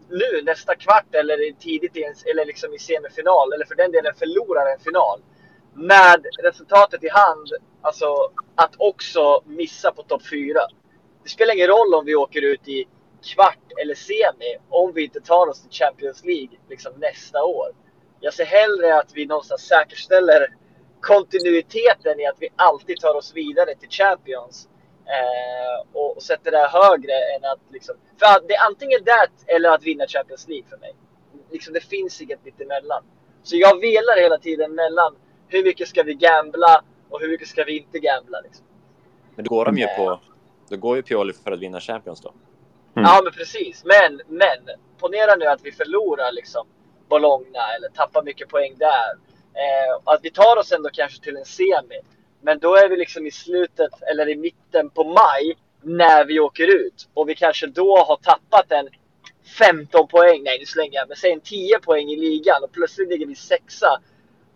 nu nästa kvart eller tidigt i, en, eller liksom i semifinal eller för den delen förlorar en final. Med resultatet i hand, alltså att också missa på topp 4. Det spelar ingen roll om vi åker ut i kvart eller semi om vi inte tar oss till Champions League liksom nästa år. Jag ser hellre att vi någonstans säkerställer kontinuiteten i att vi alltid tar oss vidare till Champions. Eh, och, sätter det högre än att liksom... För det är antingen det eller att vinna Champions League för mig. Liksom, det finns inget mittemellan. Så jag velar hela tiden mellan hur mycket ska vi gambla och hur mycket ska vi inte gambla. Liksom.
Men då går de ju på... Eh. Då går ju Pioli för att vinna Champions då.
Mm. Ja, men precis. Men, men ponera nu att vi förlorar liksom Bologna eller tappar mycket poäng där. Eh, att vi tar oss ändå kanske till en semi. Men då är vi liksom i slutet eller i mitten på maj när vi åker ut. Och vi kanske då har tappat en 15 poäng, nej nu slänger jag, men säg en 10 poäng i ligan och plötsligt ligger vi sexa.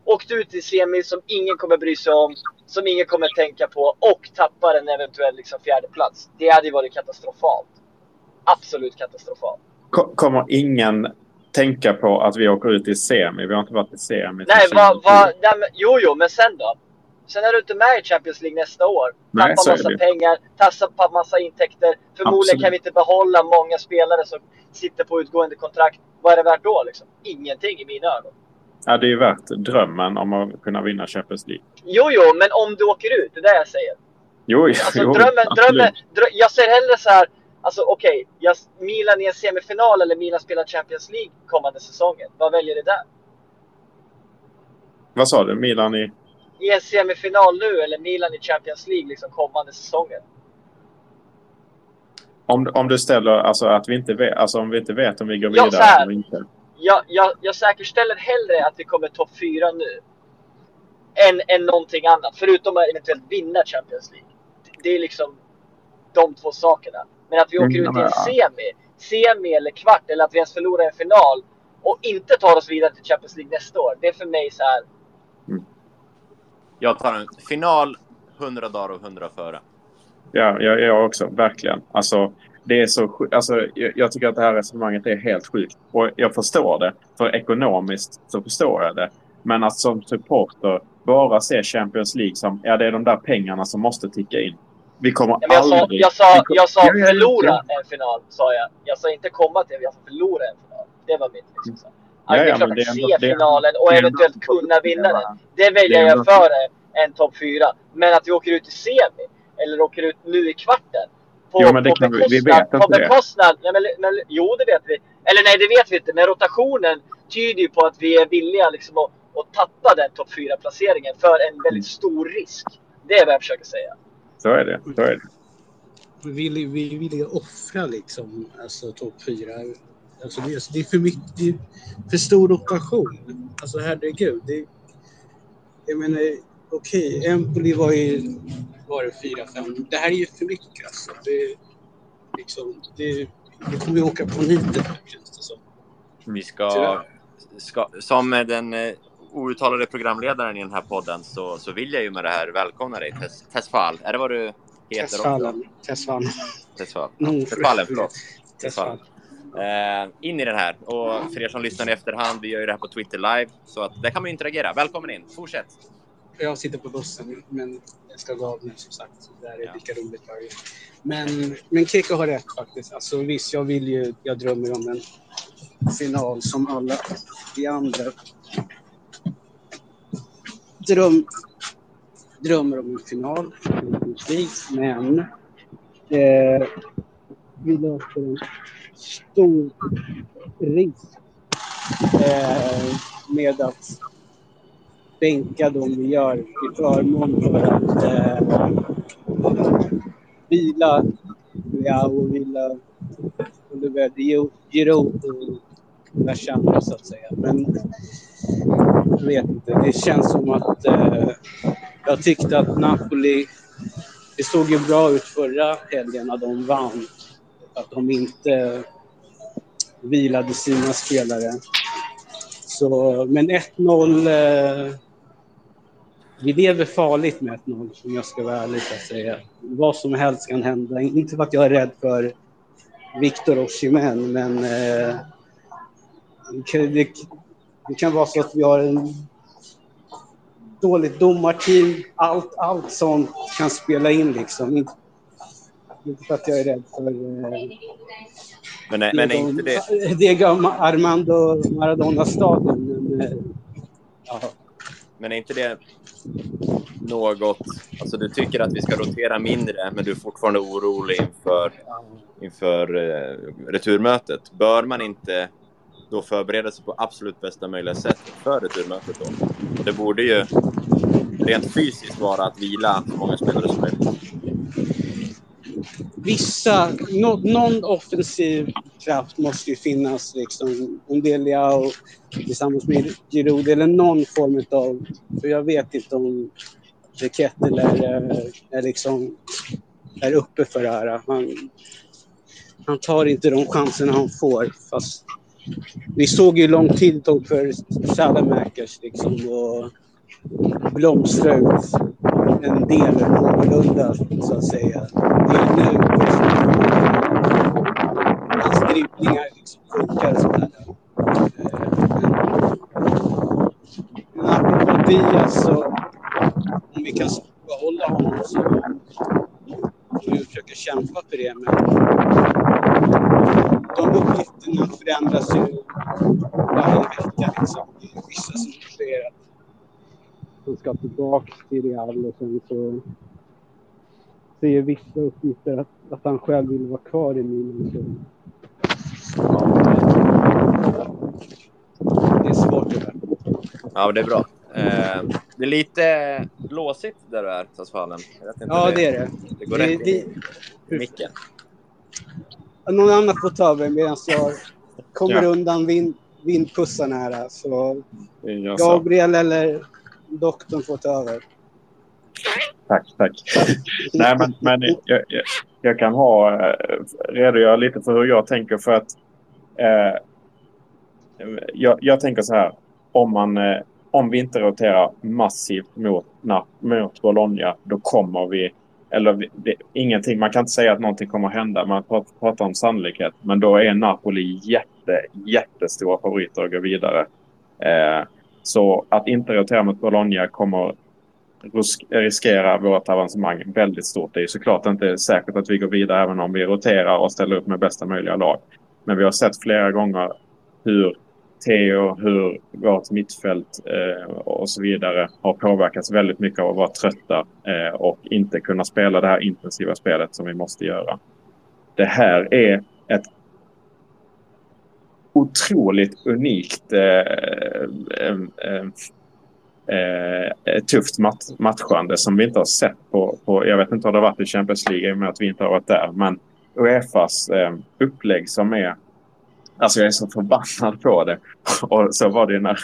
Åkt ut i semi som ingen kommer bry sig om, som ingen kommer tänka på och tappar en eventuell liksom fjärde plats. Det hade ju varit katastrofalt. Absolut katastrofalt.
Kommer ingen tänka på att vi åker ut i semi? Vi har inte varit i semi.
Nej, va, va, nej men, jo, jo, men sen då? Sen är du inte med i Champions League nästa år.
Nej,
tappar massa pengar, tappar massa intäkter. Förmodligen Absolut. kan vi inte behålla många spelare som sitter på utgående kontrakt. Vad är det värt då? Liksom? Ingenting i mina ögon.
Ja, det är ju värt drömmen om att kunna vinna Champions League.
Jo, jo, men om du åker ut, det är det jag säger.
Jo,
alltså,
jo
drömmen, drömmen, dröm, Jag ser hellre så här, alltså okej, okay, Milan i en semifinal eller Milan spelar Champions League kommande säsongen. Vad väljer du där?
Vad sa du? Milan i?
i en semifinal nu eller Milan i Champions League liksom kommande säsongen.
Om, om du ställer alltså att vi inte vet, alltså om vi inte vet om vi går vidare
ja, eller inte. Jag, jag, jag säkerställer hellre att vi kommer topp fyra nu. Än, än någonting annat. Förutom att eventuellt vinna Champions League. Det är liksom de två sakerna. Men att vi åker mm, ut i en semi, semi eller kvart eller att vi ens förlorar en final och inte tar oss vidare till Champions League nästa år. Det är för mig så här. Mm.
Jag tar en final 100 dagar och 100 före.
Ja, jag, jag också. Verkligen. Alltså, Det är så alltså, jag, jag tycker att det här resonemanget är helt sjukt. Och jag förstår det. För ekonomiskt så förstår jag det. Men att som supporter bara se Champions League som ja, det är de där pengarna som måste ticka in. Vi kommer
Ja, jag, sa,
aldrig...
jag sa,
vi kom-
jag sa
Ja, ja, ja,
förlora
ja.
en final, sa jag. Jag sa inte komma till, jag sa förlora en final. Det var mitt liksom. Så.
Ja,
det är
ja,
klart
det
att se
ändå- det
finalen och
det
eventuellt kunna vinna den. Det väljer
Det
jag före en topp fyra. Men att vi åker ut i semi, eller åker ut nu i kvarten. På,
Jo, men det
på
kan vi- vi
bekostnad,
vet inte det.
bekostnad nej, men, men, jo, det vet vi. Eller nej, det vet vi inte. Men rotationen tyder ju på att vi är villiga liksom, att, att tappa den topp fyra placeringen för en väldigt stor risk. Det är vad jag försöker säga.
Så är det. Så är det.
Vi vill, vi vill ju offra liksom, alltså topp fyra. Alltså, det, är, det är för mycket, det är för stor rotation. Alltså herregud. Det, jag menar, okej, Empoli var ju var det fyra, fem. Det här är ju för mycket alltså. Det, liksom, det, det kommer ju åka på niten känns det som.
Vi ska, ska som den eh, outtalade programledaren i den här podden så, så vill jag ju med det här välkomna dig Tess, Tessfall. Är det vad du heter? också?
Tessfallen. Tessfallen.
Tessfall.
Mm,
förlåt.
Tessfallen.
Eh, in i den här. Och för er som lyssnar i efterhand, vi gör ju det här på Twitter live. Så att där kan man interagera. Välkommen in. Fortsätt.
Jag sitter på bussen, men jag ska gå av nu som sagt. Det här är
Ja.
lika roligt varje. Men, men Keke har rätt faktiskt. Alltså, visst, jag vill ju, jag drömmer om en final som alla vi andra dröm, drömmer om en final. Men eh, vi löper en stor risk eh, med att bänka de vi gör till förmån för att eh, vila ja, och vila Oliver Giroud och diverse så att säga. Men jag vet inte, det känns som att eh, jag tyckte att Napoli, det såg ju bra ut förra helgen när de vann. Att de inte vilade sina spelare. Så, men 1-0 eh, vi lever farligt med 1-0 om jag ska vara ärlig att säga. Vad som helst kan hända. Inte för att jag är rädd för Victor Osimhen, men eh, det, det, kan vara så att vi har en dåligt domarteam. Allt, allt sånt kan spela in liksom. Inte, inte för att jag är rädd för eh,
Men, är- men är inte det...
Diego Armando Maradona-stadion. Men, eh, ja.
Men är inte det något... Alltså du tycker att vi ska rotera mindre, men du är fortfarande orolig inför, inför eh, returmötet. Bör man inte då förbereda sig på absolut bästa möjliga sätt för returmötet då? Det borde ju rent fysiskt vara att vila så många spelare som möjligt.
vissa, no, någon offensiv kraft måste ju finnas. Liksom. Om det är tillsammans med Giroud eller någon form av... För jag vet inte om Kettel är, är, eh, liksom, är uppe för det här. Han, han tar inte de chanserna han får. Fast vi såg ju hur lång tid det tog för Salamakers liksom, att blomstra ut en del någorlunda, så att säga. Det är nu hans dribblingar liksom funkar sådär. Eh, men apropå Diaz så om vi kan behålla honom så får vi försöka kämpa för det. Men de uppgifterna förändras ju varje vecka. Liksom. Det är vissa som att de ska tillbaka till Real och sen så säger vissa uppgifter att, att han själv vill vara kvar i Milan. Det är svårt det där.
Ja, det är bra. Eh, det är lite blåsigt där du är, inte,
Ja, det är det.
Det går
det,
rätt
det,
i micken.
Någon annan får ta över medan jag kommer
Ja.
undan vind, vindpussarna här. Så. Gabriel eller doktorn får ta över.
Tack, tack. Nej, men, men jag, jag, jag kan ha, eh, redogöra lite för hur jag tänker. För att eh, jag, jag tänker så här. Om, man, eh, om vi inte roterar massivt mot, na, mot Bologna, då kommer vi eller det, ingenting, man kan inte säga att någonting kommer att hända. Man pratar om sannolikhet. Men då är Napoli jätte, jättestora favoriter att gå vidare. Eh, så att inte rotera mot Bologna kommer riskera vårt avancemang väldigt stort. Det är såklart inte säkert att vi går vidare även om vi roterar och ställer upp med bästa möjliga lag. Men vi har sett flera gånger hur Theo, hur vårt mittfält eh, och så vidare har påverkats väldigt mycket av att vara trötta eh, och inte kunna spela det här intensiva spelet som vi måste göra. Det här är ett otroligt unikt eh, eh, eh, eh, tufft mat matchande som vi inte har sett på, på, jag vet inte om det har varit i Champions League i och med att vi inte har varit där, men Uefas eh, upplägg som är Alltså jag är så förbannad på det. Och så var det när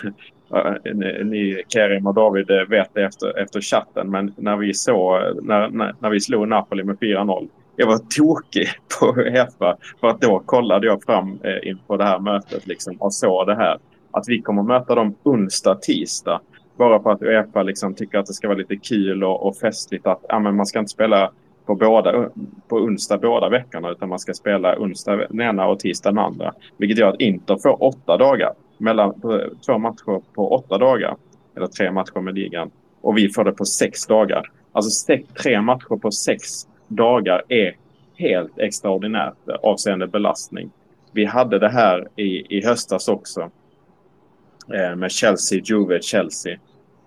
eh, ni, Kerim och David eh, vet det efter, efter chatten. Men när vi, såg, när, när, när vi slog Napoli med 4-0. Jag var tokig på Uefa för att då kollade jag fram eh, det här mötet liksom, och såg det här. Att vi kommer möta dem onsdag, tisdag. Bara för att Uefa liksom tycker att det ska vara lite kul och, och festligt att ja, men man ska inte spela på, båda, på onsdag båda veckorna utan man ska spela onsdag den ena och tisdag den andra. Vilket gör att Inter får åtta dagar. Mellan, två matcher på åtta dagar. Eller tre matcher med ligan. Och vi får det på sex dagar. Alltså sex, tre matcher på sex dagar är helt extraordinärt avseende belastning. Vi hade det här i, i höstas också. Eh, med Chelsea, Juve, Chelsea.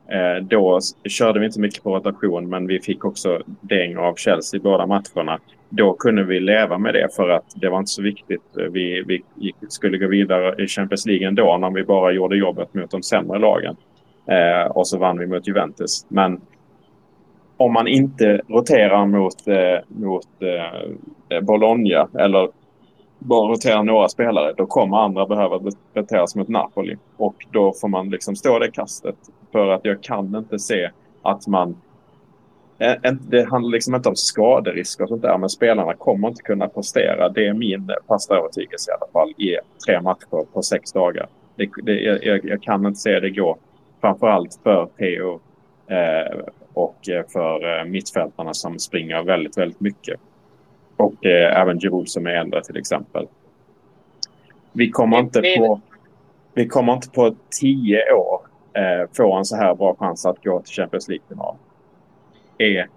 Eh, då körde vi inte mycket på rotation men vi fick också däng av Chelsea i båda matcherna. Då kunde vi leva med det för att det var inte så viktigt. Eh, vi, vi gick, skulle gå vidare i Champions League ändå när vi bara gjorde jobbet mot de sämre lagen. Eh, och så vann vi mot Juventus. Men om man inte roterar mot, eh, mot eh, eh Bologna eller bara roterar några spelare, då kommer andra behöva roteras mot Napoli. Och då får man liksom stå det kastet. För att jag kan inte se att man... Det handlar liksom inte om skaderisk och sånt där, men spelarna kommer inte kunna prestera. Det är min fasta övertygelse i alla fall i tre matcher på sex dagar. Det, det, jag, jag, kan inte se det gå. Framförallt för Theo eh, och för eh, mittfältarna som springer väldigt, väldigt mycket. Och eh, även Giroud som är äldre till exempel. Vi kommer, inte på, vi kommer inte på tio år eh, få en så här bra chans att gå till Champions League-final. Är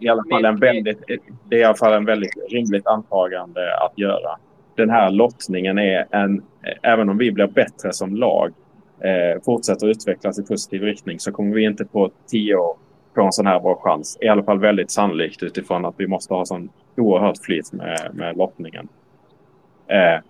i alla fall en väldigt, det är i alla fall en väldigt rimligt antagande att göra. Den här lottningen är en, även om vi blir bättre som lag, eh, fortsätter utvecklas i positiv riktning så kommer vi inte på tio år på en sån här bra chans. I alla fall väldigt sannolikt utifrån att vi måste ha sån oerhört flyt med, med lottningen. Eh,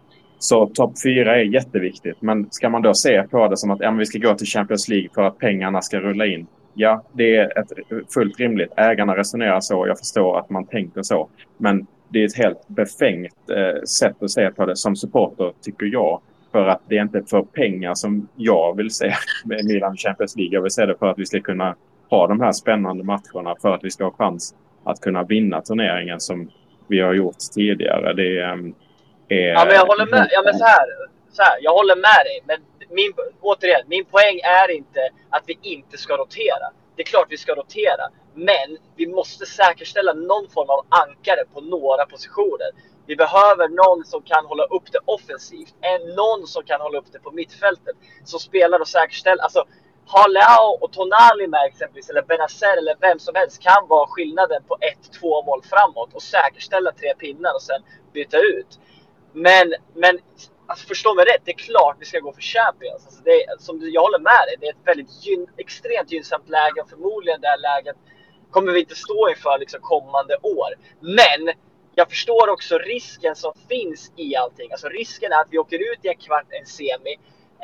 så topp fyra är jätteviktigt. Men ska man då se på det som att ja, vi ska gå till Champions League för att pengarna ska rulla in. Ja, det är ett fullt rimligt. Ägarna resonerar så. Jag förstår att man tänker så. Men det är ett helt befängt eh, sätt att se på det som supporter, tycker jag. För att det är inte för pengar som jag vill se med Milan Champions League. Jag vill se det för att vi ska kunna ha de här spännande matcherna för att vi ska ha chans att kunna vinna turneringen som vi har gjort tidigare. Det ehm, är...
Ja, men jag håller med. Ja, men så här, så här, jag håller med dig. Men min, återigen, min poäng är inte att vi inte ska rotera. Det är klart vi ska rotera. Men vi måste säkerställa någon form av ankare på några positioner. Vi behöver någon som kan hålla upp det offensivt. En, någon som kan hålla upp det på mittfältet. Som spelar och säkerställer. Alltså, har Leao och Tonali med exempelvis, eller Benazer eller vem som helst kan vara skillnaden på ett, två mål framåt och säkerställa tre pinnar och sen byta ut. Men, men alltså förstå mig rätt, det är klart vi ska gå för Champions. Alltså det är, som jag håller med dig, det är ett väldigt gyn, extremt gynnsamt läge och förmodligen det här läget kommer vi inte stå inför liksom kommande år. Men jag förstår också risken som finns i allting. Alltså risken är att vi åker ut i en kvart, en semi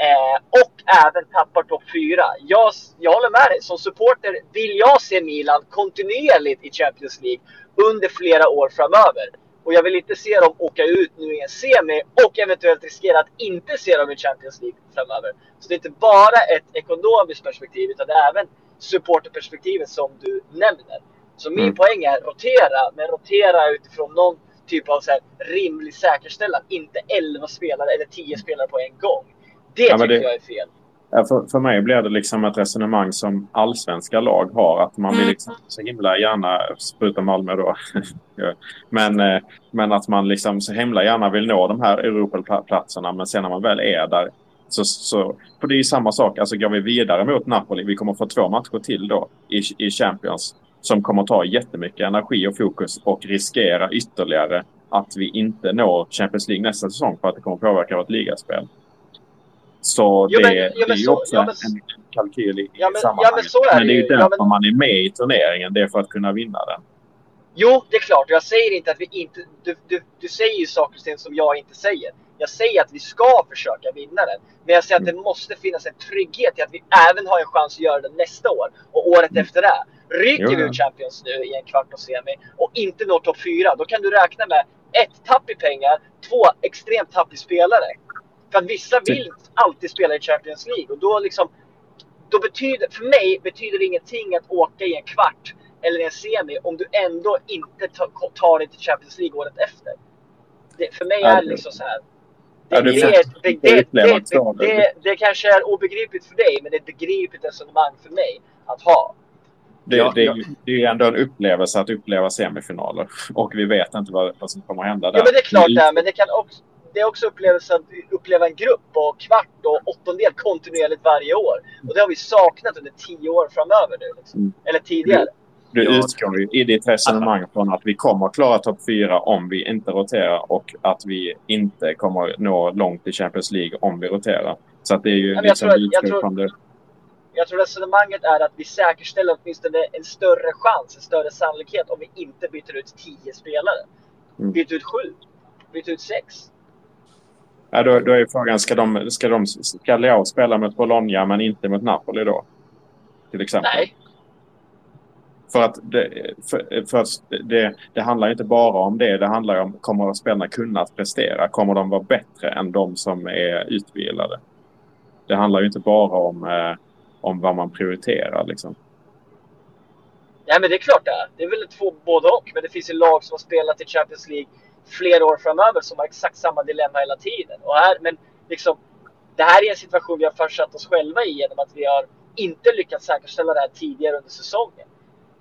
Eh, och även tappar topp 4. Jag, jag håller med dig. Som supporter vill jag se Milan kontinuerligt i Champions League under flera år framöver. Och jag vill inte se dem åka ut nu i en semi och eventuellt riskera att inte se dem i Champions League framöver. Så det är inte bara ett ekonomiskt perspektiv utan det är även supporterperspektivet som du nämner. Så min mm. poäng är rotera, men rotera utifrån någon typ av så rimlig säkerställan. Inte 11 spelare eller 10 spelare på en gång. Det ja, tycker det, jag är fel.
För, för mig blir det liksom ett resonemang som allsvenska lag har. Att man vill liksom så himla gärna, förutom Malmö då, men, eh, men att man liksom så himla gärna vill nå de här Europaplatserna. Men sen när man väl är där så, så för det är ju samma sak. Alltså går vi vidare mot Napoli, vi kommer få två matcher till då i, i Champions som kommer ta jättemycket energi och fokus och riskera ytterligare att vi inte når Champions League nästa säsong för att det kommer påverka vårt ligaspel. Så
Jo,
det,
men- jo, men
det är ju
så-
också
ja, men-
en kalkyl i,
Ja, men-
sammanhanget.
ja, men så är
men
det
det är ju därför
Ja,
man är med i turneringen. Det är för att kunna vinna den.
Jo, det är klart. Jag säger inte att vi inte... Du, du, du säger ju saker som jag inte säger. Jag säger att vi ska försöka vinna den. Men jag säger att det måste finnas en trygghet i att vi även har en chans att göra det nästa år och året efter det. Ryker
Jo,
vi ur Champions nu i en kvart och semi och inte når topp fyra, då kan du räkna med ett, tapp i pengar, två, extremt tapp i spelare. För att vissa vill alltid spela i Champions League och då liksom då betyder, för mig betyder det ingenting att åka i en kvart eller en semi om du ändå inte ta- tar dig till Champions League året efter. Det, för mig är det liksom så här. Det, det, kanske är obegripligt för dig, men det är ett begripligt resonemang för mig att ha.
Det, det, är
ja.
ju- det är ju ändå en upplevelse att uppleva semifinaler. Och vi vet inte vad, vad som kommer att hända där.
Ja, men det är klart det är, men det kan också det är också upplevelse att uppleva en grupp och kvart och åttondel kontinuerligt varje år. Och det har vi saknat under tio år framöver nu. Liksom.
Mm.
Eller tidigare.
Du utgår ju i ditt resonemang från att vi kommer att klara topp fyra om vi inte roterar och att vi inte kommer att nå långt i Champions League om vi roterar. Så att det är ju
jag
liksom
tror jag tror-
det.
Jag tror resonemanget är att vi säkerställer åtminstone en större chans, en större sannolikhet om vi inte byter ut tio spelare.
Mm.
Byter ut sju. Byter ut sex.
Ja, då, då är frågan, ska, de, ska, de, ska Leao spela mot Bologna men inte mot Napoli då? Till exempel.
Nej.
För att, det, för, för att det, det handlar inte bara om det. Det handlar om, kommer spelarna kunna prestera? Kommer de vara bättre än de som är utvilade? Det handlar ju inte bara om, eh, om vad man prioriterar. Liksom.
Nej men det är klart det är. Det är väl två både och. Men det finns ju lag som har spelat i Champions League flera år framöver som har exakt samma dilemma hela tiden. Och här, men liksom, det här är en situation vi har försatt oss själva i genom att vi har inte lyckats säkerställa det här tidigare under säsongen.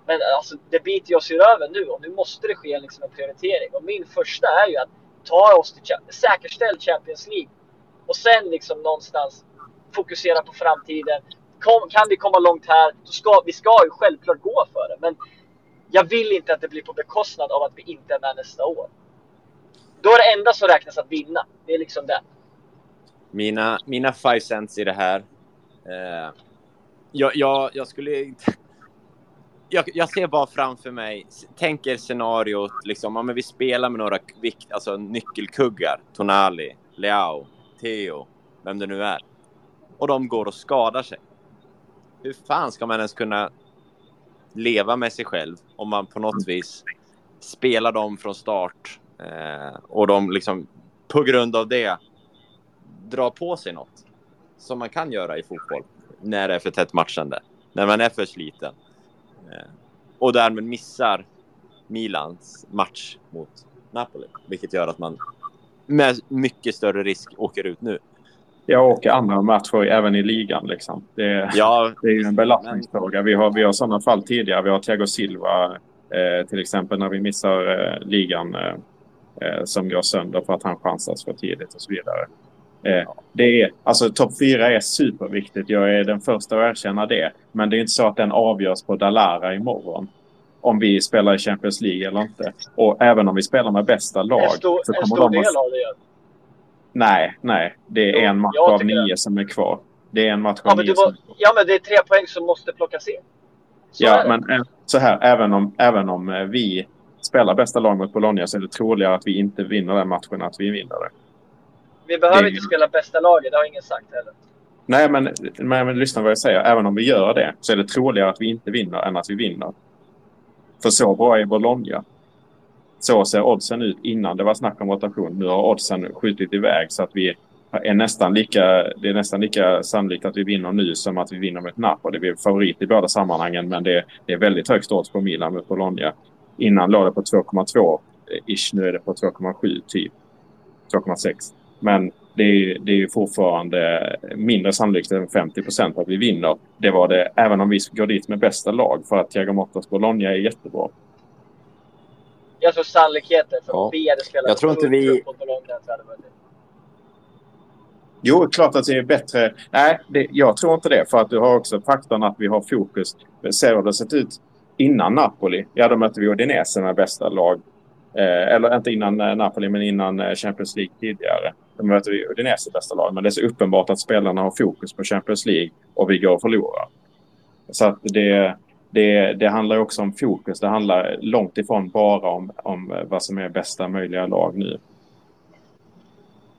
Men alltså, det biter ju oss i röven nu och nu måste det ske liksom en prioritering. Och min första är ju att ta oss till säkerställ Champions League. Och sen liksom någonstans fokusera på framtiden. Kom, kan vi komma långt här, så ska vi ska ju självklart gå för det. Men jag vill inte att det blir på bekostnad av att vi inte är med nästa år. Då är det enda som räknas att vinna. Det är liksom det.
Mina, mina five cents i det här. Eh, jag, jag, jag skulle inte... Jag, jag ser bara framför mig, tänker scenariot, liksom, ja, men vi spelar med några vikt, alltså, nyckelkuggar. Tonali, Leao, Theo, vem det nu är. Och de går och skadar sig. Hur fan ska man ens kunna leva med sig själv om man på något vis spelar dem från start eh, och de liksom på grund av det dra på sig något som man kan göra i fotboll när det är för tätt matchande, när man är för sliten eh, och därmed missar Milans match mot Napoli, vilket gör att man med mycket större risk åker ut nu.
Jag åker andra matcher även i ligan. Liksom. Det,
Ja,
det är ju en belastningsfråga. Vi har, vi har sådana fall tidigare. Vi har Thiago Silva eh, till exempel när vi missar eh, ligan eh, eh, som går sönder för att han chansas för tidigt och så vidare. Eh, det är, alltså topp fyra är superviktigt. Jag är den första att erkänna det. Men det är inte så att den avgörs på Dalara imorgon. Om vi spelar i Champions League eller inte. Och även om vi spelar med bästa lag.
En stor,
så
en
kommer
stor
de att-
del av det.
Nej, nej. Det är
Jo,
en match av nio
det.
som är kvar. Det är en match av
Ja
nio
du
som
var,
är kvar.
ja men det är tre poäng som måste plockas in. Så
Ja, men eh, så här, även om, även om eh, vi spelar bästa lag mot Bologna så är det troligare att vi inte vinner den matchen än att vi vinner det.
Vi behöver
det-
inte spela bästa laget, det har ingen sagt heller.
Nej, men, men, men lyssna vad jag säger. Även om vi gör det så är det troligare att vi inte vinner än att vi vinner. För så bra är Bologna. Så ser oddsen ut innan det var snack om rotation. Nu har oddsen skjutit iväg så att vi är nästan lika, det är nästan lika sannolikt att vi vinner nu som att vi vinner mot Napoli. Vi är favorit i båda sammanhangen men det, det är väldigt högt odds på Milan mot Bologna. Innan låg det på 2,2 ish. Nu är det på 2,7 typ. 2,6. Men det är, det är fortfarande mindre sannolikt än 50 procent att vi vinner. Det var det även om vi går dit med bästa lag för att Thiago Mottas Bologna är jättebra.
Jag tror sannolikheten för
Ja.
att vi hade spelat
Jag tror inte vi-
mot Bologna hade vunnit.
Jo, klart att det är bättre. Nej, det, jag tror inte det. För att du har också faktorn att vi har fokus. Ser hur det sett ut innan Napoli. Ja, då mötte vi Udinese med bästa lag. Eh, eller inte innan eh, Napoli, men innan eh, Champions League tidigare. Då mötte vi Udinese bästa lag. Men det är så uppenbart att spelarna har fokus på Champions League och vi går och förlorar. Så att det, det, det handlar ju också om fokus. Det handlar långt ifrån bara om, om eh, vad som är bästa möjliga lag nu.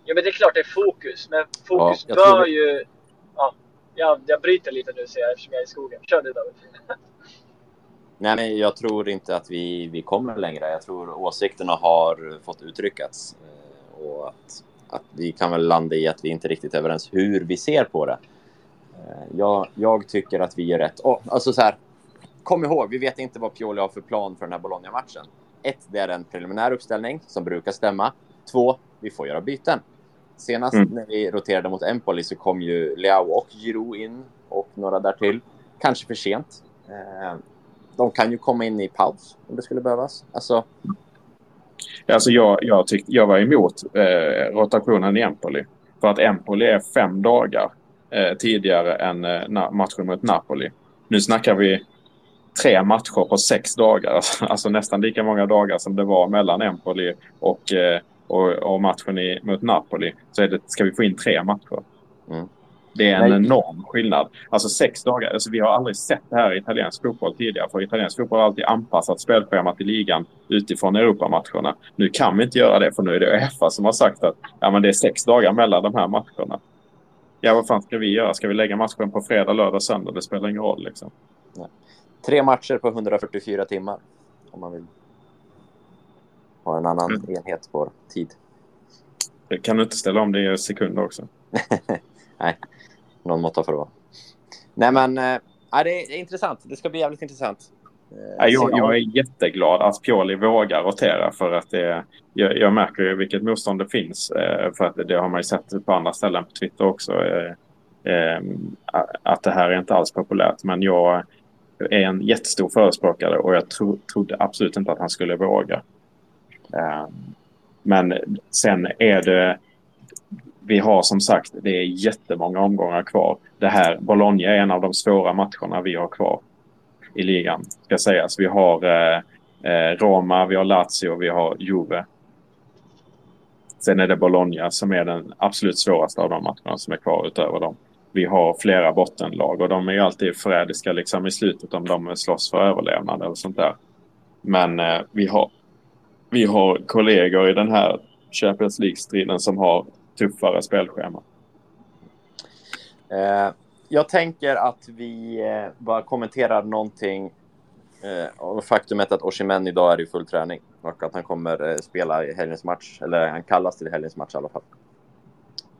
Ja, men det är klart det är fokus. Men fokus
jag
bör
det-
ju... Ja, jag, jag bryter lite nu ser jag eftersom jag är i skogen. Kör du David.
Nej, men jag tror inte att vi, vi kommer längre. Jag tror åsikterna har fått uttryckats. eh, Och att, att vi kan väl landa i att vi inte riktigt är överens hur vi ser på det. Eh, Jag, jag tycker att vi gör rätt. Och, alltså så här, kom ihåg, vi vet inte vad Pioli har för plan för den här Bologna-matchen. Ett, det är en preliminär uppställning som brukar stämma. Två, vi får göra byten. Senast
Mm.
när vi roterade mot Empoli så kom ju Leao och Giroud in och några därtill. Kanske för sent. De kan ju komma in i paus om det skulle behövas. Alltså,
Alltså jag, jag, tyckte, jag var emot eh, rotationen i Empoli. För att Empoli är fem dagar eh, tidigare än eh, matchen mot Napoli. Nu snackar vi tre matcher på sex dagar. Alltså, alltså nästan lika många dagar som det var mellan Empoli och, eh, och, och matchen i, mot Napoli. Så det, ska vi få in tre matcher.
Mm.
Det är en
Nej.
enorm skillnad. Alltså sex dagar. Alltså vi har aldrig sett det här i italiensk fotboll tidigare. För italiensk fotboll har alltid anpassat spelschemat i ligan utifrån Europamatcherna. Nu kan vi inte göra det för nu är det Uefa som har sagt att ja, men det är sex dagar mellan de här matcherna. Ja, vad fan ska vi göra? Ska vi lägga matchen på fredag, lördag, söndag? Det spelar ingen roll liksom.
tre matcher på 144 timmar. Om man vill ha en annan
Mm.
enhet på tid.
Det kan du inte ställa om det i sekunder också.
Nej, någon måtta får det vara. Nej, men äh, det är intressant. Det ska bli jävligt intressant. Eh,
Nej, jag,
om-
jag är jätteglad att Pioli vågar rotera för att det, jag, jag märker ju vilket motstånd det finns. Eh, för att det, har man ju sett på andra ställen på Twitter också. Eh, eh, att det här är inte alls populärt. Men jag är en jättestor förespråkare och jag tro, trodde absolut inte att han skulle våga. Eh, men sen är det... Vi har som sagt, det är jättemånga omgångar kvar. Det här, Bologna är en av de svåra matcherna vi har kvar i ligan, ska sägas. Vi har eh, eh, Roma, vi har Lazio, vi har Juve. Sen är det Bologna som är den absolut svåraste av de matcherna som är kvar utöver dem. Vi har flera bottenlag och de är ju alltid förrädiska liksom i slutet om de slåss för överlevnad eller sånt där. Men eh, vi, har, vi har kollegor i den här Champions League-striden som har tuffare spelschema.
Eh, jag tänker att vi eh, bara kommenterar någonting eh, om faktumet att Oshimen idag är i full träning och att han kommer eh, spela i helgens match, eller han kallas till helgens match i alla fall.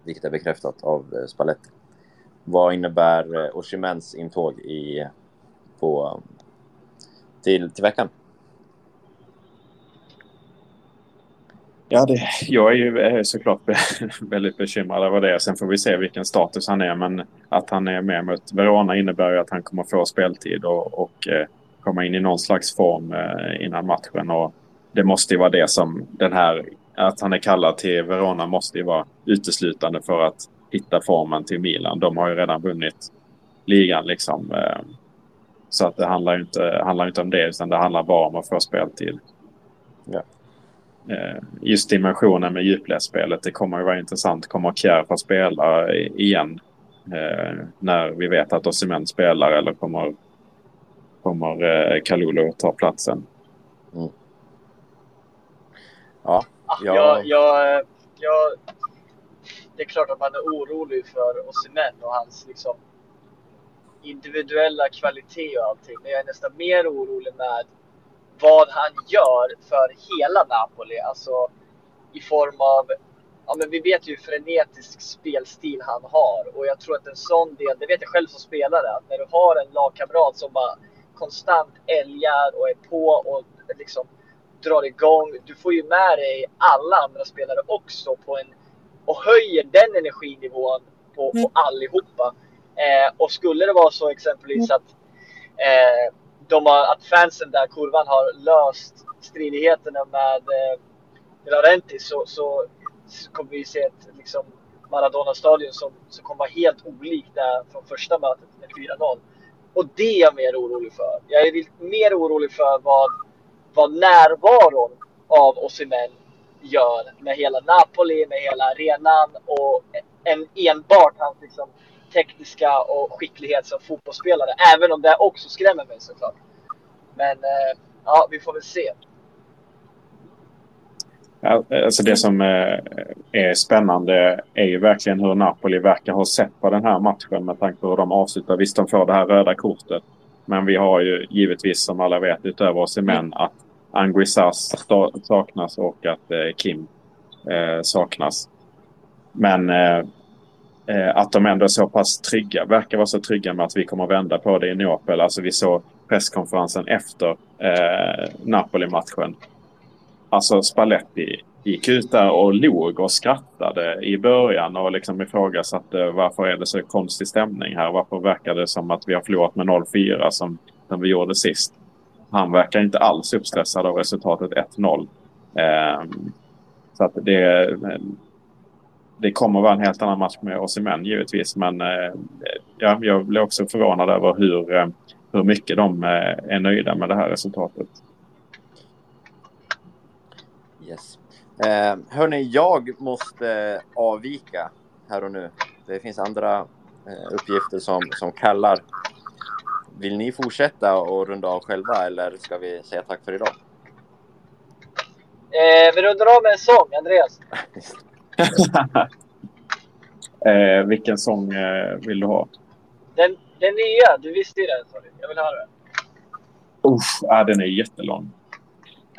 Vilket är bekräftat av Spalletti. Vad innebär Oshimens intåg i, på, till, till veckan?
Ja, det, jag är ju såklart be, väldigt bekymrad över det. Sen får vi se vilken status han är. Men att han är med mot Verona innebär ju att han kommer få speltid och, och eh, komma in i någon slags form eh, innan matchen. Och det måste ju vara det som den här... Att han är kallad till Verona måste ju vara uteslutande för att hitta formen till Milan. De har ju redan vunnit ligan liksom. Eh, så att det handlar ju inte, handlar inte om det utan det handlar bara om att få speltid.
Ja.
Eh, just dimensionen med djupledsspelet. Det kommer ju vara intressant. Kommer Kjär få spela igen? Eh, när vi vet att Osimhen spelar eller kommer, kommer eh, Kalulu ta platsen?
Ja,
Ah,
Ja.
Jag, jag, jag, det är klart att man är orolig för Osimhen och hans liksom, individuella kvalitet och allting. Men jag är nästan mer orolig med vad han gör för hela Napoli. Alltså i form av, ja men vi vet ju hur frenetisk spelstil han har. Och jag tror att en sån del, det vet jag själv som spelare, att när du har en lagkamrat som bara konstant älgar och är på och liksom drar igång. Du får ju med dig alla andra spelare också på en och höjer den energinivån på, på allihopa. Eh, och skulle det vara så exempelvis att, eh, de har, att fansen där, kurvan, har löst stridigheterna med eh, Laurentiis så, så, så kommer vi se ett liksom, Maradona-stadion som, som kommer vara helt olikt där från första mötet med 4-0. Och det är jag mer orolig för. Jag är mer orolig för vad, vad närvaron av Osimhen gör med hela Napoli, med hela arenan och en, enbart hans liksom, tekniska och skicklighet som fotbollsspelare. Även om det också skrämmer mig såklart. Men eh, ja, vi får väl se.
Alltså det som eh, är spännande är ju verkligen hur Napoli verkar ha sett på den här matchen med tanke på hur de avslutar. Visst, de får det här röda kortet. Men vi har ju givetvis som alla vet utöver oss i män att Anguissas saknas och att eh, Kim eh, saknas. Men Eh, att de ändå är så pass trygga, verkar vara så trygga med att vi kommer vända på det i Neapel. Alltså vi såg presskonferensen efter eh, Napoli-matchen alltså Spalletti gick ut där och log och skrattade i början och liksom ifrågasatte varför är det så konstig stämning här? Varför verkar det som att vi har förlorat med 0-4 som, som vi gjorde sist? Han verkar inte alls uppstressad av resultatet 1-0. Eh, så att det, det kommer vara en helt annan match med oss i män givetvis. Men eh, ja, jag blir också förvånad över hur, eh, hur mycket de eh, är nöjda med det här resultatet.
Yes. Eh, hörni, jag måste avvika här och nu. Det finns andra eh, uppgifter som, som kallar. Vill ni fortsätta och runda av själva eller ska vi säga tack för idag?
Eh, vi rundar av med en sång, Andreas.
eh, vilken sång eh, vill du ha?
Den, den nya, du visste ju den. Sorry. Jag vill höra den.
Uff, ah, den är jättelång.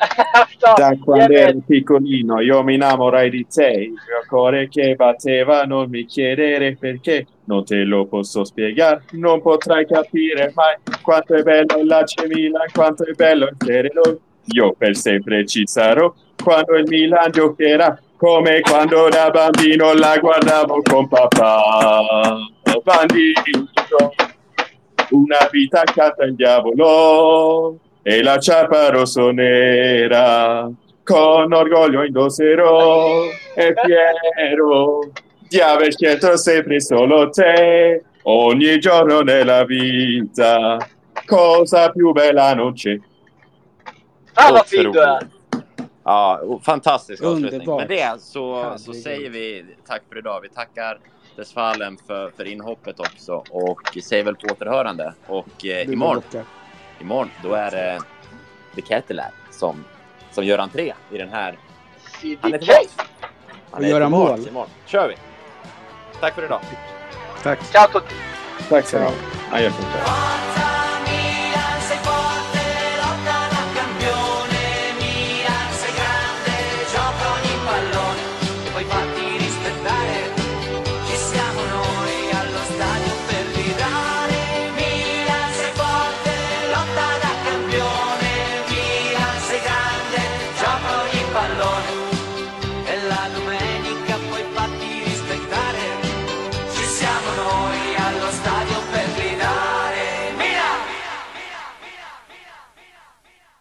Da quando ero piccolino io mi innamorai di te, il mio cuore che batteva non mi chiedere perché, non te lo posso spiegare, non potrai capire mai quanto è bello l'AC Milan, quanto è bello il Tereno. Io per sempre ci sarò quando il Milan giocherà, come quando da bambino la guardavo con papà. Bandito, una vita accanto al diavolo e la ciapa rossonera con orgoglio indosserò e fiero di aver scelto sempre solo te ogni giorno nella vita cosa più bella non c'è
fin du är!
Ja, fantastisk avslutning. Med det så, så säger vi tack för idag. Vi tackar Desfallen för, för inhoppet också och säger väl på återhörande. Och eh, imorgon imorgon, då är det The Kettler som, som gör entré i den här.
Han är tillbaka.
Han och göra mål.
Imorgon. kör vi. Tack för idag.
Tack.
Ciao tutti.
Tack så mycket.